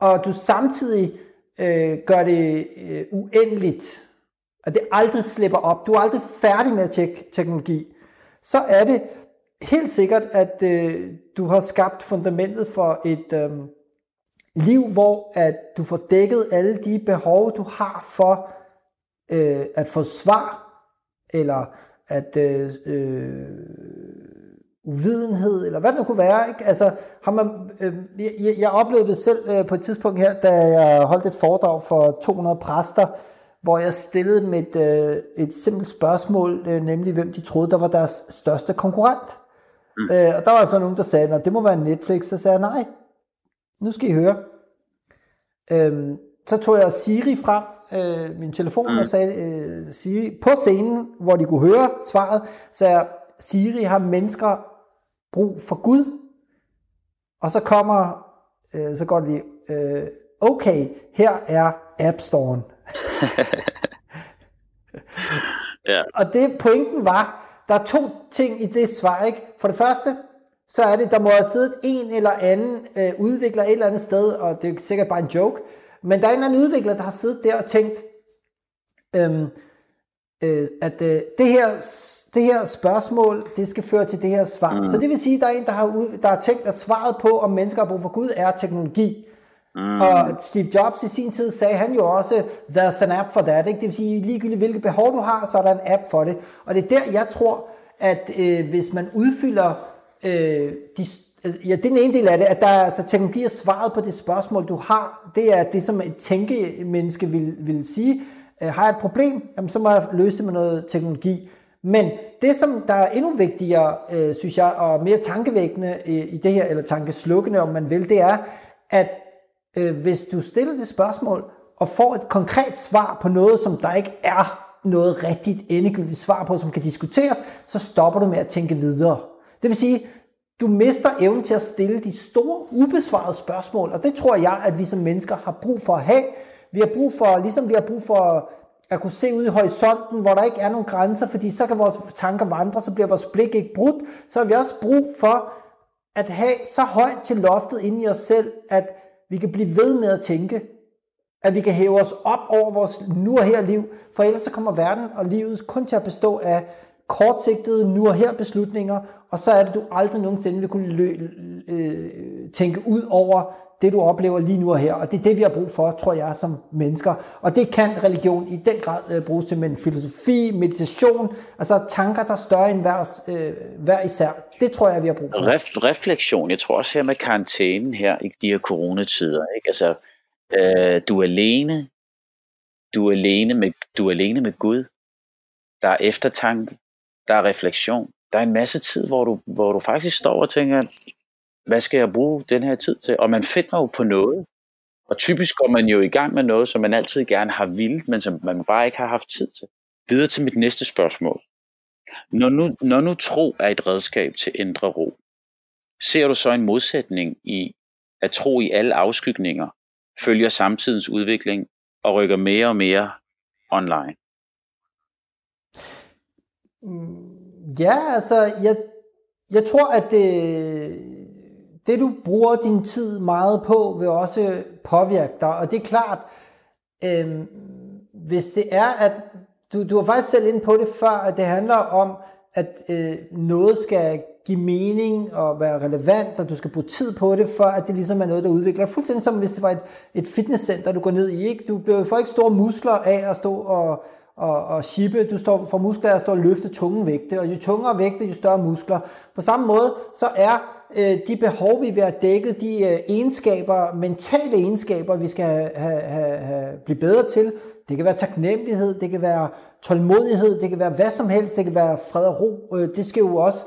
C: og du samtidig øh, gør det øh, uendeligt, at det aldrig slipper op. Du er aldrig færdig med at tjekke teknologi så er det helt sikkert, at øh, du har skabt fundamentet for et øh, liv, hvor at du får dækket alle de behov, du har for øh, at få svar, eller at øh, øh, uvidenhed, eller hvad det nu kunne være. Ikke? Altså, har man, øh, jeg, jeg oplevede det selv øh, på et tidspunkt her, da jeg holdt et foredrag for 200 præster, hvor jeg stillede dem et, øh, et simpelt spørgsmål, øh, nemlig hvem de troede, der var deres største konkurrent. Mm. Øh, og der var så nogen, der sagde, at det må være Netflix. Så sagde jeg, nej, nu skal I høre. Øh, så tog jeg Siri frem, øh, min telefon, mm. og sagde øh, Siri, på scenen, hvor de kunne høre svaret, sagde jeg, Siri har mennesker brug for Gud. Og så kommer, øh, så går det lige, øh, okay, her er App Store'en. Ja. Og det pointen var, der er to ting i det svar. Ikke? For det første, så er det, der må have siddet en eller anden øh, udvikler et eller andet sted, og det er sikkert bare en joke, men der er en eller anden udvikler, der har siddet der og tænkt, øhm, øh, at øh, det, her, det her spørgsmål, det skal føre til det her svar. Mm. Så det vil sige, at der er en, der har, ud, der har tænkt, at svaret på, om mennesker har brug for Gud, er teknologi. Mm. Og Steve Jobs i sin tid sagde han jo også, there's an app for that. Ikke? Det vil sige, ligegyldigt hvilke behov du har, så er der en app for det. Og det er der, jeg tror, at øh, hvis man udfylder øh, de Ja, det er den ene del af det, at der er, altså, teknologi er svaret på det spørgsmål, du har. Det er det, som et tænkemenneske vil, vil sige. Øh, har jeg et problem, jamen, så må jeg løse det med noget teknologi. Men det, som der er endnu vigtigere, øh, synes jeg, og mere tankevækkende øh, i det her, eller tankeslukkende, om man vil, det er, at øh, hvis du stiller det spørgsmål og får et konkret svar på noget, som der ikke er noget rigtigt endegyldigt svar på, som kan diskuteres, så stopper du med at tænke videre. Det vil sige, du mister evnen til at stille de store ubesvarede spørgsmål, og det tror jeg, at vi som mennesker har brug for at have. Vi har brug for, ligesom vi har brug for at kunne se ud i horisonten, hvor der ikke er nogen grænser, fordi så kan vores tanker vandre, så bliver vores blik ikke brudt. Så har vi også brug for at have så højt til loftet inde i os selv, at vi kan blive ved med at tænke, at vi kan hæve os op over vores nu og her liv, for ellers så kommer verden og livet kun til at bestå af kortsigtede nu og her beslutninger, og så er det, du aldrig nogensinde vil kunne lø- øh, tænke ud over det, du oplever lige nu og her. Og det er det, vi har brug for, tror jeg, som mennesker. Og det kan religion i den grad øh, bruges til, men filosofi, meditation, altså tanker, der er større end hver, øh, hver især, det tror jeg, vi har brug for.
B: Ref, refleksion, jeg tror også her med karantænen her i de her coronatider, ikke? Altså, øh, du er alene, du er alene med, du er alene med Gud, der er eftertanke, der er refleksion, der er en masse tid, hvor du, hvor du faktisk står og tænker, hvad skal jeg bruge den her tid til? Og man finder jo på noget. Og typisk går man jo i gang med noget, som man altid gerne har vildt, men som man bare ikke har haft tid til. Videre til mit næste spørgsmål. Når nu, når nu tro er et redskab til indre ro, ser du så en modsætning i at tro i alle afskygninger følger samtidens udvikling og rykker mere og mere online?
C: Mm, ja, altså, jeg, jeg tror, at det, det, du bruger din tid meget på, vil også påvirke dig. Og det er klart, øh, hvis det er, at du, du har faktisk selv ind på det før, at det handler om, at øh, noget skal give mening og være relevant, og du skal bruge tid på det, for at det ligesom er noget, der udvikler. Fuldstændig som hvis det var et, et fitnesscenter, du går ned i. Ikke? Du bliver får ikke store muskler af at stå og, og, og shippe. Du står for muskler af at stå og løfte tunge vægte, og jo tungere vægte, jo større muskler. På samme måde, så er øh, de behov, vi vil have dækket, de øh, egenskaber, mentale egenskaber, vi skal have, have, have, blive bedre til. Det kan være taknemmelighed, det kan være tålmodighed, det kan være hvad som helst, det kan være fred og ro. Øh, det skal jo også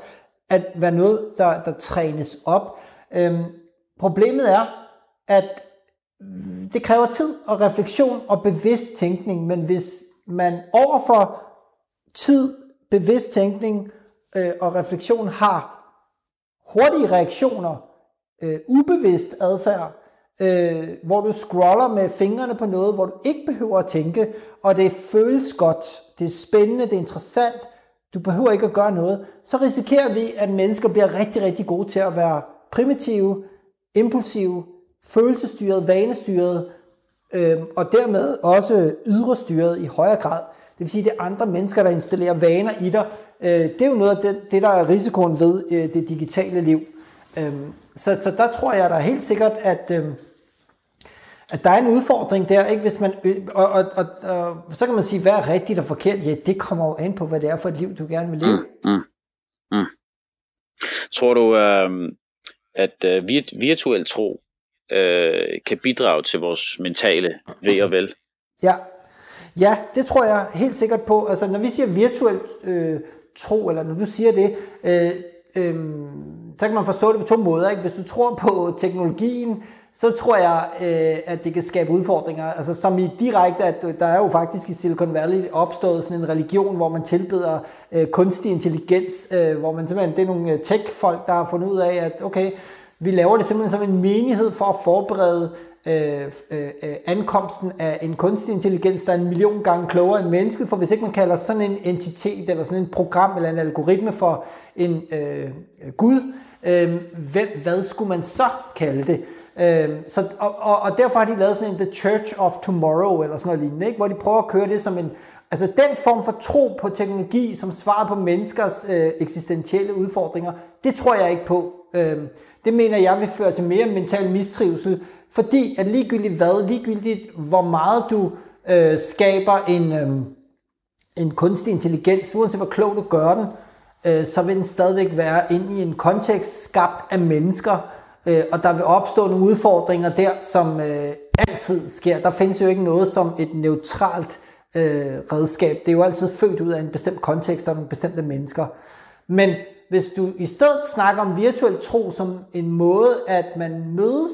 C: at være noget, der, der trænes op. Øhm, problemet er, at det kræver tid og refleksion og bevidst tænkning, men hvis man overfor tid, bevidst tænkning øh, og refleksion har hurtige reaktioner, øh, ubevidst adfærd, øh, hvor du scroller med fingrene på noget, hvor du ikke behøver at tænke, og det føles godt, det er spændende, det er interessant, du behøver ikke at gøre noget, så risikerer vi, at mennesker bliver rigtig, rigtig gode til at være primitive, impulsive, følelsesstyret, vanestyret, øh, og dermed også ydrestyret i højere grad. Det vil sige, at det er andre mennesker, der installerer vaner i dig, det er jo noget af det, det der er risikoen ved øh, det digitale liv. Øh, så, så der tror jeg da helt sikkert, at, øh, at der er en udfordring der, ikke? Hvis man, og, og, og, og så kan man sige, hvad er rigtigt og forkert? Ja, det kommer jo an på, hvad det er for et liv, du gerne vil leve. Mm, mm, mm.
B: Tror du, øh, at øh, virtuel tro øh, kan bidrage til vores mentale ved og vel?
C: Ja, Ja, det tror jeg helt sikkert på. Altså, når vi siger virtuel øh, tro, eller når du siger det, øh, øh, så kan man forstå det på to måder. Ikke? Hvis du tror på teknologien, så tror jeg, øh, at det kan skabe udfordringer. Altså som i direkte, at øh, der er jo faktisk i Silicon Valley opstået sådan en religion, hvor man tilbeder øh, kunstig intelligens, øh, hvor man simpelthen, det er nogle øh, tech-folk, der har fundet ud af, at okay, vi laver det simpelthen som en menighed for at forberede Øh, øh, øh, ankomsten af en kunstig intelligens, der er en million gange klogere end mennesket, for hvis ikke man kalder sådan en entitet, eller sådan en program, eller en algoritme for en øh, øh, Gud, øh, hvem, hvad skulle man så kalde det? Øh, så, og, og, og derfor har de lavet sådan en The Church of Tomorrow, eller sådan noget lignende, ikke? hvor de prøver at køre det som en, altså den form for tro på teknologi, som svarer på menneskers øh, eksistentielle udfordringer, det tror jeg ikke på. Øh, det mener jeg vil føre til mere mental mistrivsel, fordi at ligegyldigt hvad, ligegyldigt hvor meget du øh, skaber en, øh, en kunstig intelligens, uanset hvor klog du gør den, øh, så vil den stadigvæk være inde i en kontekst skabt af mennesker, øh, og der vil opstå nogle udfordringer der, som øh, altid sker. Der findes jo ikke noget som et neutralt øh, redskab. Det er jo altid født ud af en bestemt kontekst og nogle bestemte mennesker. Men hvis du i stedet snakker om virtuel tro som en måde, at man mødes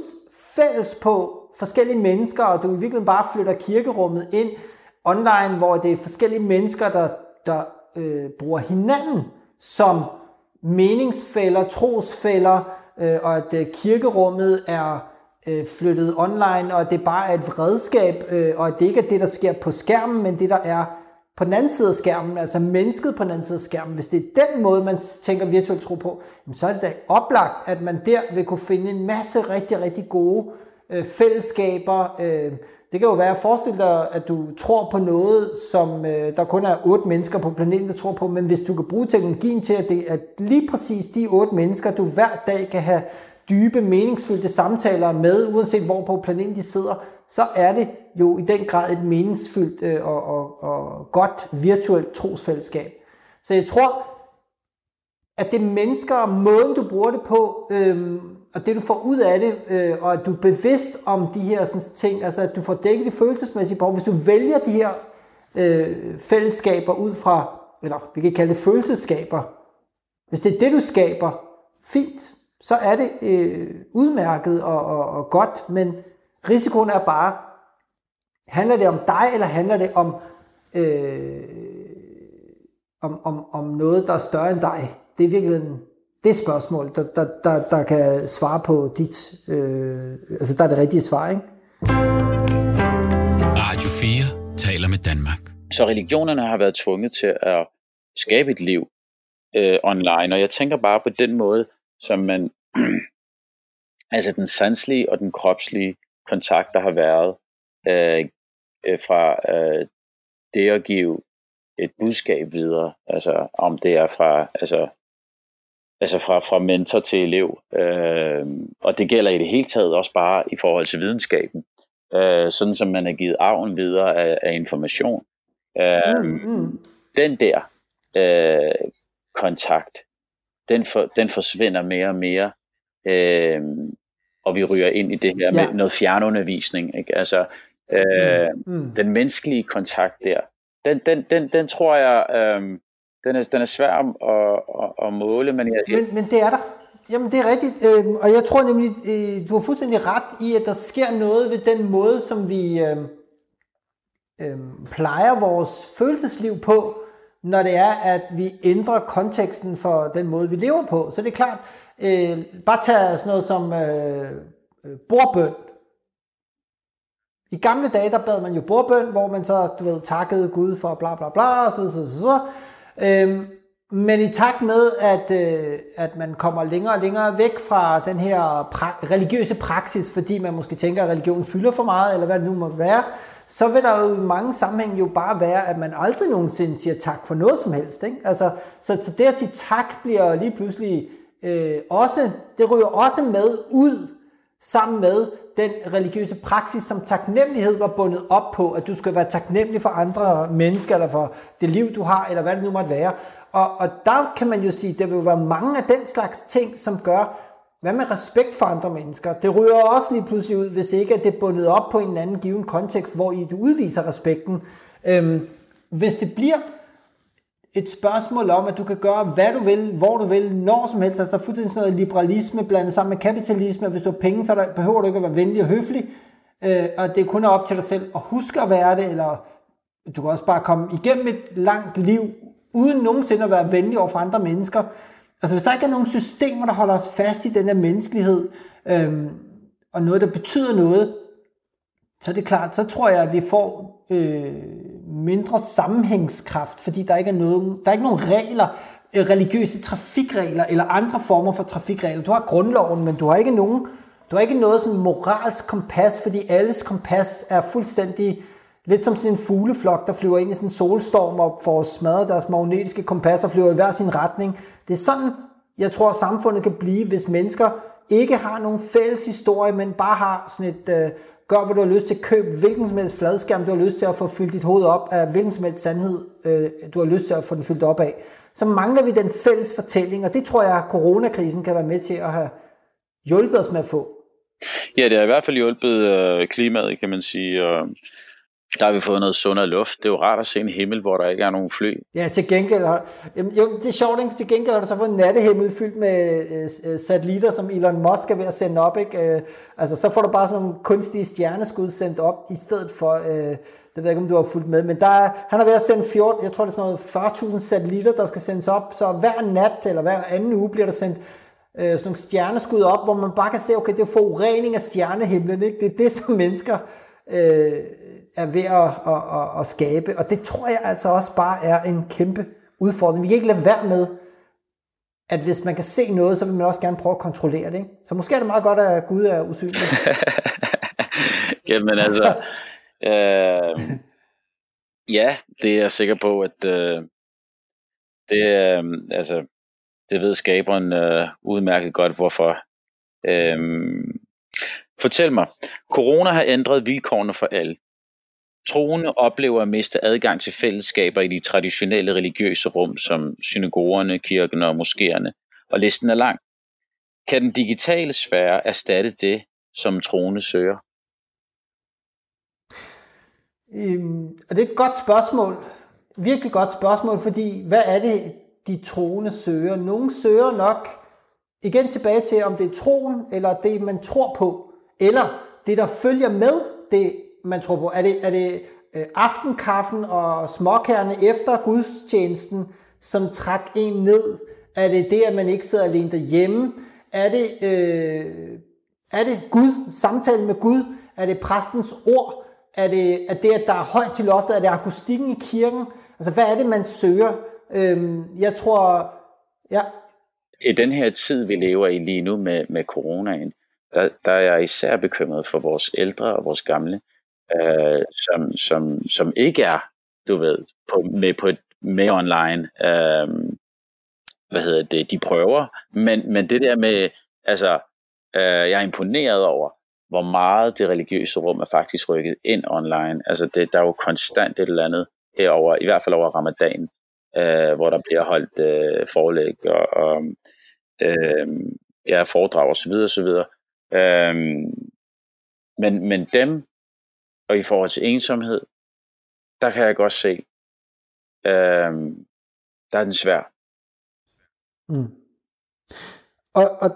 C: fælles på forskellige mennesker, og du i virkeligheden bare flytter kirkerummet ind online, hvor det er forskellige mennesker, der, der øh, bruger hinanden som meningsfælder, trosfælder, øh, og at øh, kirkerummet er øh, flyttet online, og det bare er et redskab, øh, og at det ikke er det, der sker på skærmen, men det, der er på den anden side af skærmen, altså mennesket på den anden side af skærmen, hvis det er den måde, man tænker virtuelt tro på, så er det da oplagt, at man der vil kunne finde en masse rigtig, rigtig gode øh, fællesskaber. Øh, det kan jo være, at forestille dig, at du tror på noget, som øh, der kun er otte mennesker på planeten, der tror på, men hvis du kan bruge teknologien til, at det er lige præcis de otte mennesker, du hver dag kan have dybe, meningsfyldte samtaler med, uanset hvor på planeten de sidder, så er det jo i den grad et meningsfyldt øh, og, og, og godt virtuelt trosfællesskab. Så jeg tror, at det mennesker og måden, du bruger det på, øh, og det du får ud af det, øh, og at du er bevidst om de her sådan, ting, altså at du får dækket de følelsesmæssige behov, hvis du vælger de her øh, fællesskaber ud fra, eller vi kan kalde det følelsesskaber, hvis det er det, du skaber, fint, så er det øh, udmærket og, og, og godt, men risikoen er bare, handler det om dig, eller handler det om, øh, om, om, om noget, der er større end dig? Det er virkelig det spørgsmål, der, der, der, der kan svare på dit, øh, altså der er det rigtige svar, ikke?
A: Radio 4 taler med Danmark.
B: Så religionerne har været tvunget til at skabe et liv øh, online, og jeg tænker bare på den måde, som man, altså den sanselige og den kropslige kontakt, der har været øh, øh, fra øh, det at give et budskab videre, altså om det er fra, altså altså fra, fra mentor til elev. Øh, og det gælder i det hele taget også bare i forhold til videnskaben. Øh, sådan som man har givet arven videre af, af information. Øh, mm, mm. Den der øh, kontakt, den, for, den forsvinder mere og mere. Øh, og vi ryger ind i det her ja. med noget fjernundervisning. Ikke? Altså, øh, mm, mm. den menneskelige kontakt der, den, den, den, den tror jeg, øh, den er, den er svær at, at, at måle, men, jeg,
C: men... Men det er der. Jamen det er rigtigt, øh, og jeg tror nemlig, øh, du har fuldstændig ret i, at der sker noget ved den måde, som vi øh, øh, plejer vores følelsesliv på, når det er, at vi ændrer konteksten for den måde, vi lever på. Så det er klart, øh, bare tag sådan noget som øh, øh, bordbøn. I gamle dage, der bad man jo bordbøn, hvor man så, du ved, takkede Gud for bla bla bla, og så, så, så, så. Øhm, men i takt med, at, øh, at man kommer længere og længere væk fra den her pra- religiøse praksis, fordi man måske tænker, at religion fylder for meget, eller hvad det nu må være, så vil der jo i mange sammenhæng jo bare være, at man aldrig nogensinde siger tak for noget som helst. Ikke? Altså, så, så det at sige tak bliver lige pludselig øh, også, det ryger også med ud sammen med den religiøse praksis, som taknemmelighed var bundet op på, at du skal være taknemmelig for andre mennesker, eller for det liv, du har, eller hvad det nu måtte være. Og, og der kan man jo sige, at der vil være mange af den slags ting, som gør, hvad med respekt for andre mennesker? Det ryger også lige pludselig ud, hvis ikke at det er bundet op på en anden given kontekst, hvor I du udviser respekten. Øhm, hvis det bliver et spørgsmål om, at du kan gøre, hvad du vil, hvor du vil, når som helst. Altså, der er fuldstændig sådan noget liberalisme blandet sammen med kapitalisme, hvis du har penge, så der, behøver du ikke at være venlig og høflig, øh, og det er kun op til dig selv at huske at være det, eller du kan også bare komme igennem et langt liv, uden nogensinde at være venlig over for andre mennesker. Altså, hvis der ikke er nogen systemer, der holder os fast i den her menneskelighed, øh, og noget, der betyder noget, så er det klart, så tror jeg, at vi får øh, mindre sammenhængskraft, fordi der ikke er, nogen, der er ikke nogen regler, øh, religiøse trafikregler eller andre former for trafikregler. Du har grundloven, men du har ikke nogen, du har ikke noget sådan moralsk kompas, fordi alles kompas er fuldstændig lidt som sådan en fugleflok, der flyver ind i sådan en solstorm og får smadret deres magnetiske kompas og flyver i hver sin retning. Det er sådan, jeg tror, samfundet kan blive, hvis mennesker ikke har nogen fælles historie, men bare har sådan et øh, Gør, hvad du har lyst til. Køb hvilken som helst fladskærm, du har lyst til at få fyldt dit hoved op af hvilken som helst sandhed, øh, du har lyst til at få den fyldt op af. Så mangler vi den fælles fortælling, og det tror jeg, at coronakrisen kan være med til at have hjulpet os med at få.
B: Ja, det har i hvert fald hjulpet øh, klimaet, kan man sige. Og der har vi fået noget sundere luft. Det er jo rart at se en himmel, hvor der ikke er nogen fly.
C: Ja, til gengæld har, jamen, jo, det er sjovt, ikke? til gengæld har du så fået en nattehimmel fyldt med øh, øh, satellitter, som Elon Musk er ved at sende op. Ikke? Øh, altså, så får du bare sådan nogle kunstige stjerneskud sendt op, i stedet for, øh, det ved jeg ikke, om du har fulgt med, men der er, han er ved at sende 14, jeg tror det er sådan noget 40.000 satellitter, der skal sendes op, så hver nat eller hver anden uge bliver der sendt øh, sådan nogle stjerneskud op, hvor man bare kan se, okay, det er forurening af stjernehimlen, ikke? det er det, som mennesker øh, er ved at, at, at, at skabe. Og det tror jeg altså også bare er en kæmpe udfordring. Vi kan ikke lade være med, at hvis man kan se noget, så vil man også gerne prøve at kontrollere det. Ikke? Så måske er det meget godt, at Gud er usynlig.
B: Jamen altså, øh, ja, det er jeg sikker på, at øh, det, øh, altså, det ved skaberen øh, udmærket godt, hvorfor Øhm, fortæl mig, corona har ændret vilkårene for alle. Troende oplever at miste adgang til fællesskaber i de traditionelle religiøse rum, som synagogerne, kirkerne og moskéerne, og listen er lang. Kan den digitale sfære erstatte det, som troende søger?
C: Øhm, og det er et godt spørgsmål. Virkelig godt spørgsmål, fordi hvad er det, de troende søger? Nogle søger nok igen tilbage til, om det er troen, eller det, man tror på, eller det, der følger med det, man tror på. Er det, er det øh, aftenkaffen og småkærne efter gudstjenesten, som træk en ned? Er det det, at man ikke sidder alene derhjemme? Er det, øh, er det Gud, samtalen med Gud? Er det præstens ord? Er det, er det, at der er højt til loftet? Er det akustikken i kirken? Altså, hvad er det, man søger? Øhm, jeg tror, ja.
B: I den her tid, vi lever i lige nu med, med coronaen, der, der er jeg især bekymret for vores ældre og vores gamle, øh, som, som, som ikke er, du ved, på, med, på et, med online. Øh, hvad hedder det, de prøver, men, men det der med, altså, øh, jeg er imponeret over, hvor meget det religiøse rum er faktisk rykket ind online. Altså, det, der er jo konstant et eller andet herover, i hvert fald over ramadan, øh, hvor der bliver holdt øh, forelæg og, og øh, ja, foredrag osv. osv. Øh, men, men dem, og i forhold til ensomhed, der kan jeg godt se, øh, der er den svær.
C: Mm. Og, og,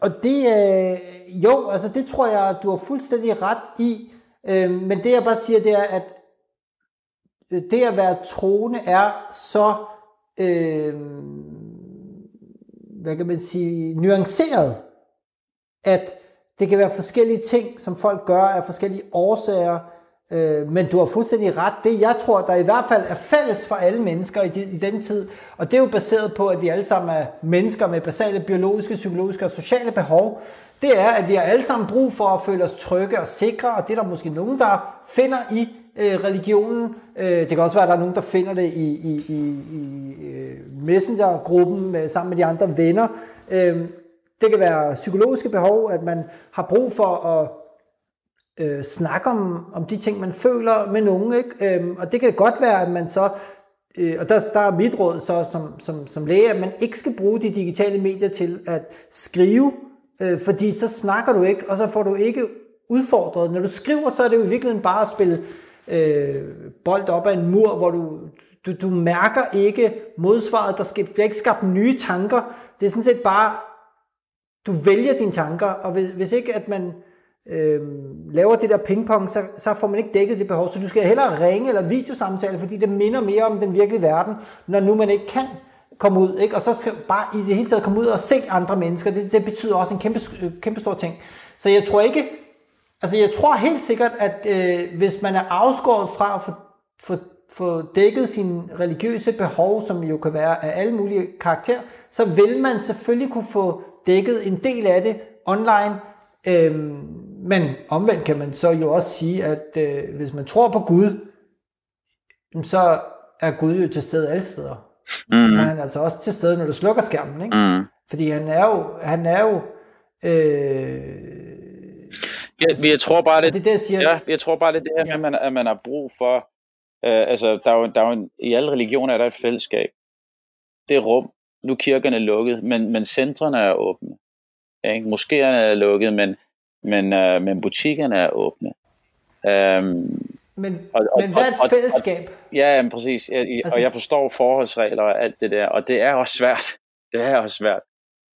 C: og det, øh, jo, altså det tror jeg, du har fuldstændig ret i, øh, men det jeg bare siger, det er, at øh, det at være troende er så, øh, hvad kan man sige, nuanceret, at det kan være forskellige ting, som folk gør af forskellige årsager, Øh, men du har fuldstændig ret. Det jeg tror, der i hvert fald er fælles for alle mennesker i, i den tid, og det er jo baseret på, at vi alle sammen er mennesker med basale biologiske, psykologiske og sociale behov, det er, at vi har alle sammen brug for at føle os trygge og sikre, og det er der måske nogen, der finder i øh, religionen. Øh, det kan også være, at der er nogen, der finder det i, i, i, i øh, messengergruppen med, sammen med de andre venner. Øh, det kan være psykologiske behov, at man har brug for at øh, snakke om, om de ting, man føler med nogen. Ikke? Øhm, og det kan godt være, at man så, øh, og der, der er mit råd så som, som, som læge, at man ikke skal bruge de digitale medier til at skrive, øh, fordi så snakker du ikke, og så får du ikke udfordret. Når du skriver, så er det jo i virkeligheden bare at spille øh, bold op ad en mur, hvor du, du, du mærker ikke modsvaret, der skal, bliver ikke skabt nye tanker. Det er sådan set bare, du vælger dine tanker, og hvis, hvis ikke at man øh, laver det der pingpong, så, så får man ikke dækket det behov. Så du skal hellere ringe eller videosamtale, fordi det minder mere om den virkelige verden, når nu man ikke kan komme ud. Ikke? Og så skal bare i det hele taget komme ud og se andre mennesker. Det, det betyder også en kæmpe, kæmpe stor ting. Så jeg tror ikke, altså jeg tror helt sikkert, at øh, hvis man er afskåret fra at få, få, få dækket sine religiøse behov, som jo kan være af alle mulige karakterer, så vil man selvfølgelig kunne få dækket en del af det online. Øhm, men omvendt kan man så jo også sige, at øh, hvis man tror på Gud, så er Gud jo til stede alle steder. Mm. For han er altså også til stede, når du slukker skærmen. Ikke? Mm. Fordi han er jo, han er jo øh,
B: Ja, jeg tror bare, det, det, det jeg, siger, ja, jeg tror bare, det er det her, ja. at, man, at man har brug for, øh, altså, der er jo, der er jo en, i alle religioner er der et fællesskab. Det er rum. Nu er kirkerne lukket, men, men centrene er åbne. Ikke? Moskéerne er lukket, men men, øh, men butikkerne er åbne.
C: Um, men, og, og, men hvad er et fællesskab?
B: Og, og, ja, præcis. Jeg, altså, og jeg forstår forholdsregler og alt det der, og det er også svært. Det er også svært.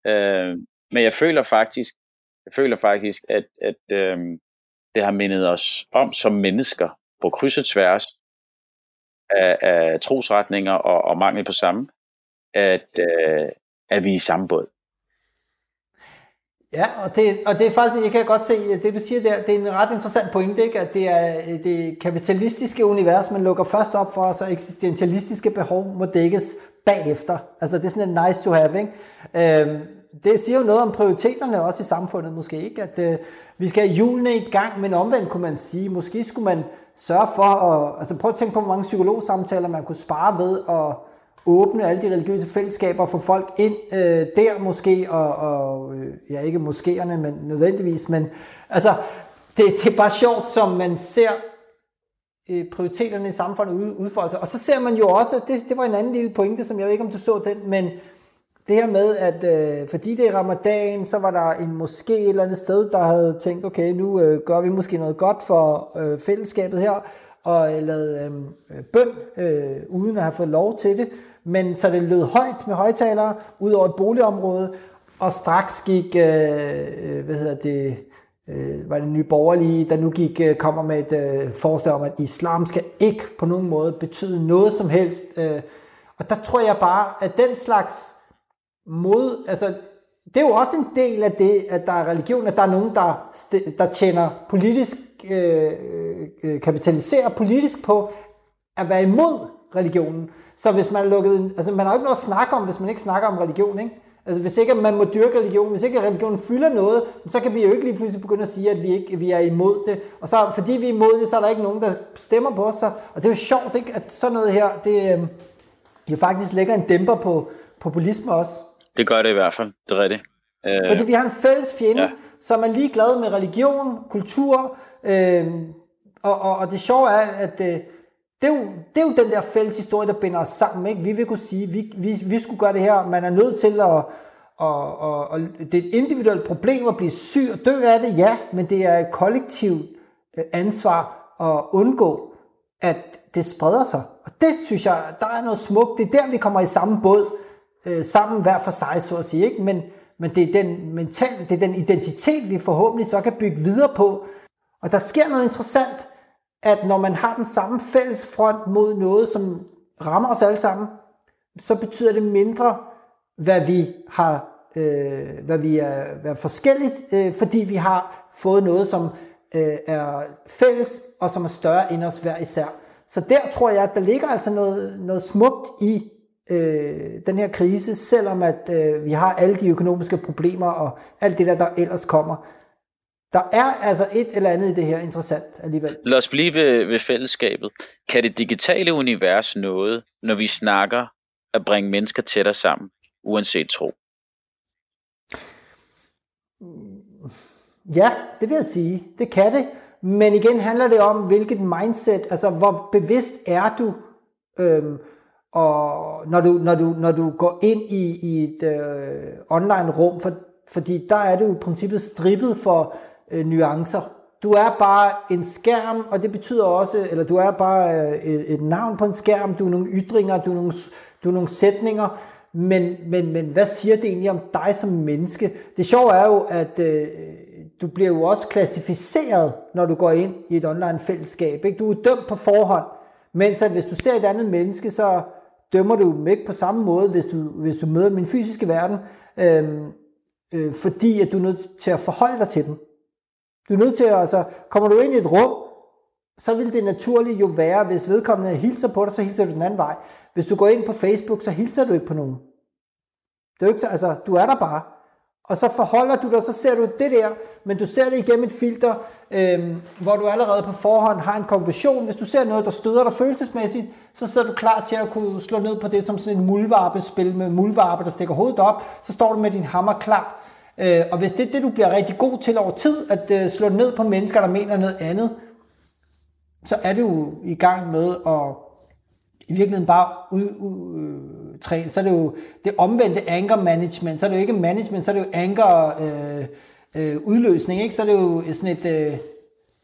B: Uh, men jeg føler faktisk, jeg føler faktisk, at, at um, det har mindet os om som mennesker på kryds og tværs af, af trosretninger og, og mangel på samme, at, uh, at vi er i samme båd.
C: Ja, og det, og det er faktisk, jeg kan godt se, at det du siger der, det er en ret interessant pointe, ikke? at det er øh, det kapitalistiske univers, man lukker først op for, så eksistentialistiske behov må dækkes bagefter. Altså det er sådan en nice to have, ikke? Øhm, det siger jo noget om prioriteterne også i samfundet måske, ikke? At øh, vi skal have julene i gang, men omvendt kunne man sige, måske skulle man sørge for at, altså prøv at tænke på, hvor mange psykologsamtaler man kunne spare ved at åbne alle de religiøse fællesskaber, få folk ind øh, der måske, og, og øh, ja, ikke moskéerne, men nødvendigvis, men altså, det, det er bare sjovt, som man ser øh, prioriteterne i samfundet ud, udfolde sig. Og så ser man jo også, det, det var en anden lille pointe, som jeg ved ikke, om du så den, men det her med, at øh, fordi det er ramadan, så var der en moské et eller andet sted, der havde tænkt, okay, nu øh, gør vi måske noget godt for øh, fællesskabet her, og øh, lavet øh, bøn, øh, uden at have fået lov til det, men så det lød højt med højtalere ud over et boligområde, og straks gik, øh, øh, hvad hedder det, øh, var det nye borgerlige, der nu gik, øh, kommer med et øh, forslag om, at islam skal ikke på nogen måde betyde noget som helst. Øh, og der tror jeg bare, at den slags mod, altså det er jo også en del af det, at der er religion, at der er nogen, der, der tjener politisk, øh, øh, øh, kapitaliserer politisk på at være imod religionen. Så hvis man lukket, altså man har jo ikke noget at snakke om, hvis man ikke snakker om religion, ikke? Altså hvis ikke man må dyrke religion, hvis ikke religion fylder noget, så kan vi jo ikke lige pludselig begynde at sige, at vi ikke vi er imod det. Og så fordi vi er imod det, så er der ikke nogen, der stemmer på os. Og det er jo sjovt, ikke? at sådan noget her, det øh, jo faktisk lægger en dæmper på populisme også.
B: Det gør det i hvert fald, det er rigtigt.
C: Øh, Fordi vi har en fælles fjende, ja. som er ligeglad med religion, kultur, øh, og, og, og det sjove er, at øh, det, er jo, det er jo den der fælles historie, der binder os sammen. Ikke? Vi vil kunne sige, vi, vi, vi skulle gøre det her, man er nødt til at, og, og, og det er et individuelt problem at blive syg og dø af det, ja, men det er et kollektivt øh, ansvar at undgå, at det spreder sig. Og det synes jeg, der er noget smukt. Det er der, vi kommer i samme båd øh, sammen hver for sig, så at sige. Ikke? Men, men det er den mentale, det er den identitet, vi forhåbentlig så kan bygge videre på. Og der sker noget interessant, at når man har den samme fælles front mod noget, som rammer os alle sammen, så betyder det mindre, hvad vi har, øh, hvad vi er, hvad er forskelligt, øh, fordi vi har fået noget, som øh, er fælles og som er større end os hver især. Så der tror jeg, at der ligger altså noget, noget smukt i øh, den her krise, selvom at øh, vi har alle de økonomiske problemer og alt det der, der ellers kommer. Der er altså et eller andet i det her interessant alligevel.
B: Lad os blive ved, ved fællesskabet. Kan det digitale univers noget, når vi snakker at bringe mennesker tættere sammen, uanset tro?
C: Ja, det vil jeg sige. Det kan det. Men igen handler det om, hvilket mindset, altså hvor bevidst er du øhm, og når du, når du, når du går ind i, i et øh, online rum, for, fordi der er du i princippet strippet for øh, nuancer. Du er bare en skærm, og det betyder også, eller du er bare øh, et, et navn på en skærm, du er nogle ytringer, du er nogle, du er nogle sætninger, men, men, men hvad siger det egentlig om dig som menneske? Det sjove er jo, at øh, du bliver jo også klassificeret, når du går ind i et online fællesskab. Ikke? Du er dømt på forhånd, mens at hvis du ser et andet menneske, så dømmer du dem ikke på samme måde, hvis du, hvis du møder min fysiske verden, øh, øh, fordi at du er nødt til at forholde dig til dem. Du er nødt til at, altså, kommer du ind i et rum, så vil det naturligt jo være, hvis vedkommende hilser på dig, så hilser du den anden vej. Hvis du går ind på Facebook, så hilser du ikke på nogen. Det er jo ikke, altså, du er der bare. Og så forholder du dig, så ser du det der, men du ser det igennem et filter, øh, hvor du allerede på forhånd har en konklusion. Hvis du ser noget, der støder dig følelsesmæssigt, så sidder du klar til at kunne slå ned på det som sådan et mulvarpespil med mulvarpe, der stikker hovedet op. Så står du med din hammer klar. Øh, og hvis det er det, du bliver rigtig god til over tid, at øh, slå ned på mennesker, der mener noget andet, så er du i gang med at i virkeligheden bare ud, ud, øh, træne. Så er det jo det omvendte anger management. Så er det jo ikke management, så er det jo anger øh, øh, udløsning. Ikke? Så er det jo sådan et, øh,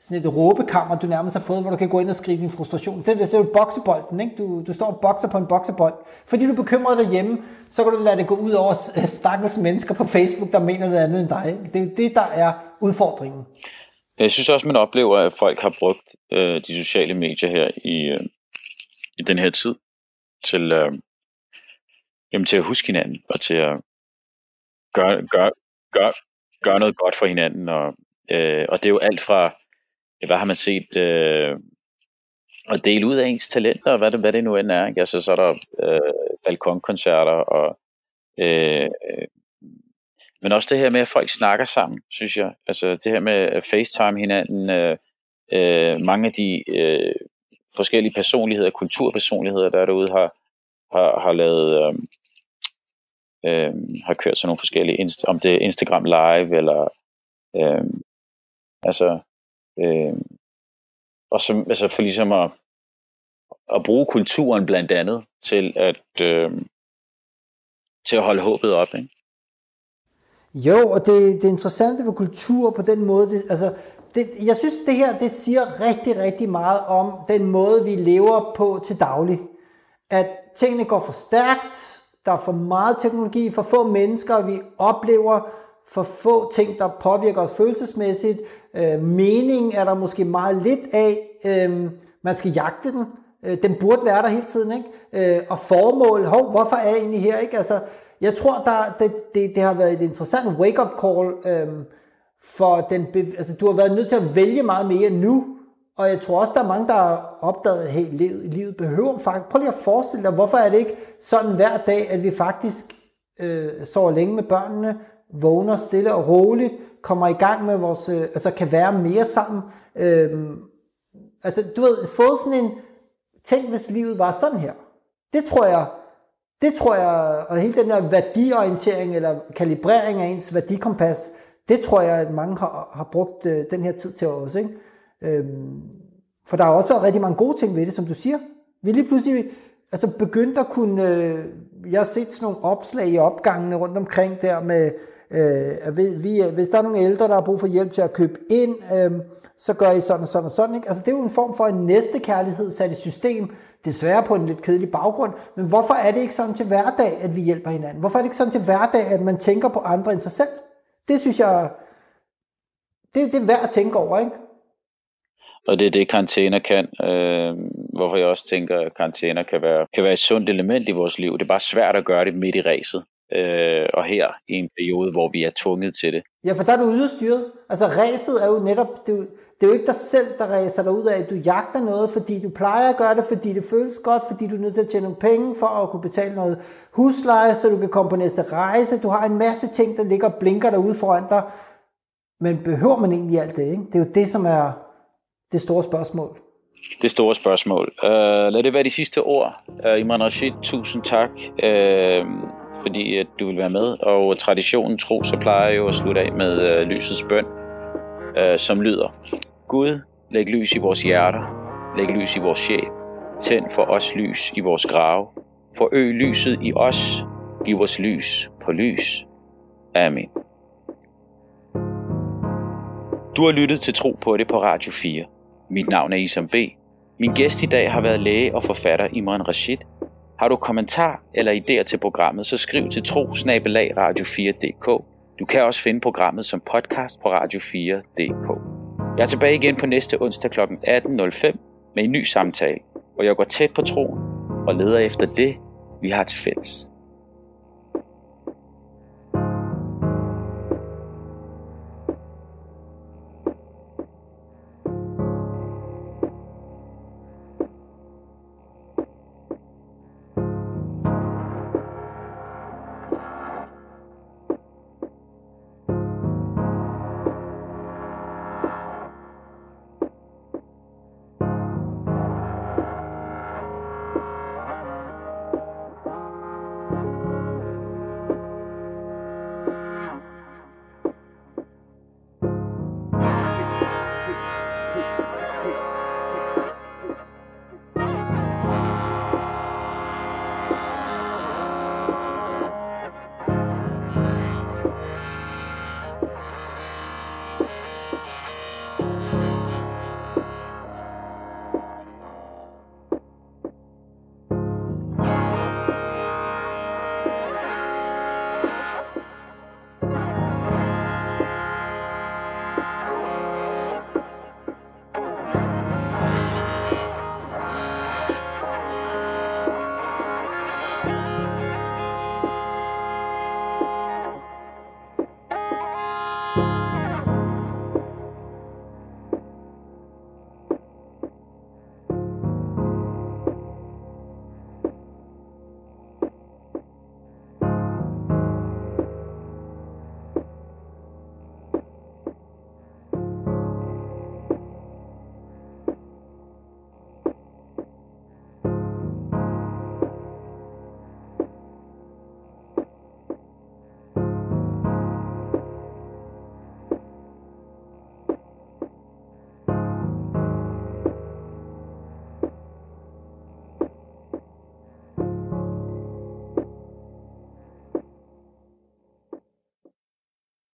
C: sådan et råbekammer, du nærmest har fået, hvor du kan gå ind og skrive din frustration. Det, det er jo boksebolden, ikke? Du, du står og bokser på en boksebold. Fordi du er bekymret derhjemme, så kan du lade det gå ud over stakkels mennesker på Facebook, der mener noget andet end dig. Ikke? Det er jo det, der er udfordringen.
B: Jeg synes også, man oplever, at folk har brugt øh, de sociale medier her i, øh, i den her tid til, øh, jamen, til at huske hinanden og til at gøre, gøre, gøre, gøre noget godt for hinanden. Og, øh, og det er jo alt fra hvad har man set, øh, at dele ud af ens talenter, og hvad det, hvad det nu end er. Ikke? Altså, så er der øh, balkonkoncerter, og, øh, øh, men også det her med, at folk snakker sammen, synes jeg. Altså det her med at facetime hinanden, øh, øh, mange af de øh, forskellige personligheder, kulturpersonligheder, der er derude, har, har, har lavet, øh, øh, har kørt sådan nogle forskellige, inst- om det er Instagram Live, eller øh, altså, øh, og så, altså for ligesom at, at bruge kulturen blandt andet til at, øh, til at holde håbet op, ikke?
C: Jo, og det, det interessante ved kultur på den måde, det, altså, det, jeg synes, det her det siger rigtig, rigtig meget om den måde, vi lever på til daglig. At tingene går for stærkt, der er for meget teknologi, for få mennesker, vi oplever for få ting, der påvirker os følelsesmæssigt. Øh, mening er der måske meget lidt af. Øh, man skal jagte den. Øh, den burde være der hele tiden. Ikke? Øh, og formål, hov, hvorfor er jeg egentlig her? Ikke? Altså, jeg tror, der, det, det, det har været et interessant wake-up call øh, for den, altså, du har været nødt til at vælge meget mere nu, og jeg tror også, der er mange, der har opdaget, at hey, livet, livet behøver faktisk... Prøv lige at forestille dig, hvorfor er det ikke sådan hver dag, at vi faktisk øh, sover længe med børnene, vågner stille og roligt, kommer i gang med vores... Øh, altså kan være mere sammen. Øh, altså, du ved, fået sådan en... Tænk, hvis livet var sådan her. Det tror jeg, det tror jeg, og hele den der værdiorientering eller kalibrering af ens værdikompas, det tror jeg, at mange har, har brugt øh, den her tid til os. Ikke? Øhm, for der er også rigtig mange gode ting ved det, som du siger. Vi lige pludselig altså begyndt at kunne... Øh, jeg har set sådan nogle opslag i opgangene rundt omkring der med, øh, vi, hvis der er nogle ældre, der har brug for hjælp til at købe ind, øh, så gør I sådan og sådan og sådan. Ikke? Altså det er jo en form for en næstekærlighed sat i system, desværre på en lidt kedelig baggrund, men hvorfor er det ikke sådan til hverdag, at vi hjælper hinanden? Hvorfor er det ikke sådan til hverdag, at man tænker på andre end sig selv? Det synes jeg, det, det er værd at tænke over, ikke?
B: Og det er det, karantæner kan. Øh, hvorfor jeg også tænker, at karantæner kan være, kan være et sundt element i vores liv. Det er bare svært at gøre det midt i ræset. Øh, og her i en periode, hvor vi er tvunget til det.
C: Ja, for der er du udstyret. Altså ræset er jo netop, det er jo, det er jo ikke dig selv, der ræser dig ud af, at du jagter noget, fordi du plejer at gøre det, fordi det føles godt, fordi du er nødt til at tjene nogle penge for at kunne betale noget husleje, så du kan komme på næste rejse. Du har en masse ting, der ligger og blinker derude foran dig. Men behøver man egentlig alt det? Ikke? Det er jo det, som er det store spørgsmål.
B: Det store spørgsmål. Uh, lad det være de sidste ord. Uh, Imran Rashid, tusind tak, uh, fordi at du vil være med. Og traditionen tro, så plejer jeg jo at slutte af med øh, lysets bøn, øh, som lyder. Gud, læg lys i vores hjerter. Læg lys i vores sjæl. Tænd for os lys i vores grave. Forøg lyset i os. Giv os lys på lys. Amen. Du har lyttet til Tro på det på Radio 4. Mit navn er Isam B. Min gæst i dag har været læge og forfatter Imran Rashid. Har du kommentar eller idéer til programmet, så skriv til trosnabelagradio4.dk. Du kan også finde programmet som podcast på radio4.dk. Jeg er tilbage igen på næste onsdag kl. 18.05 med en ny samtale, hvor jeg går tæt på troen og leder efter det, vi har til fælles.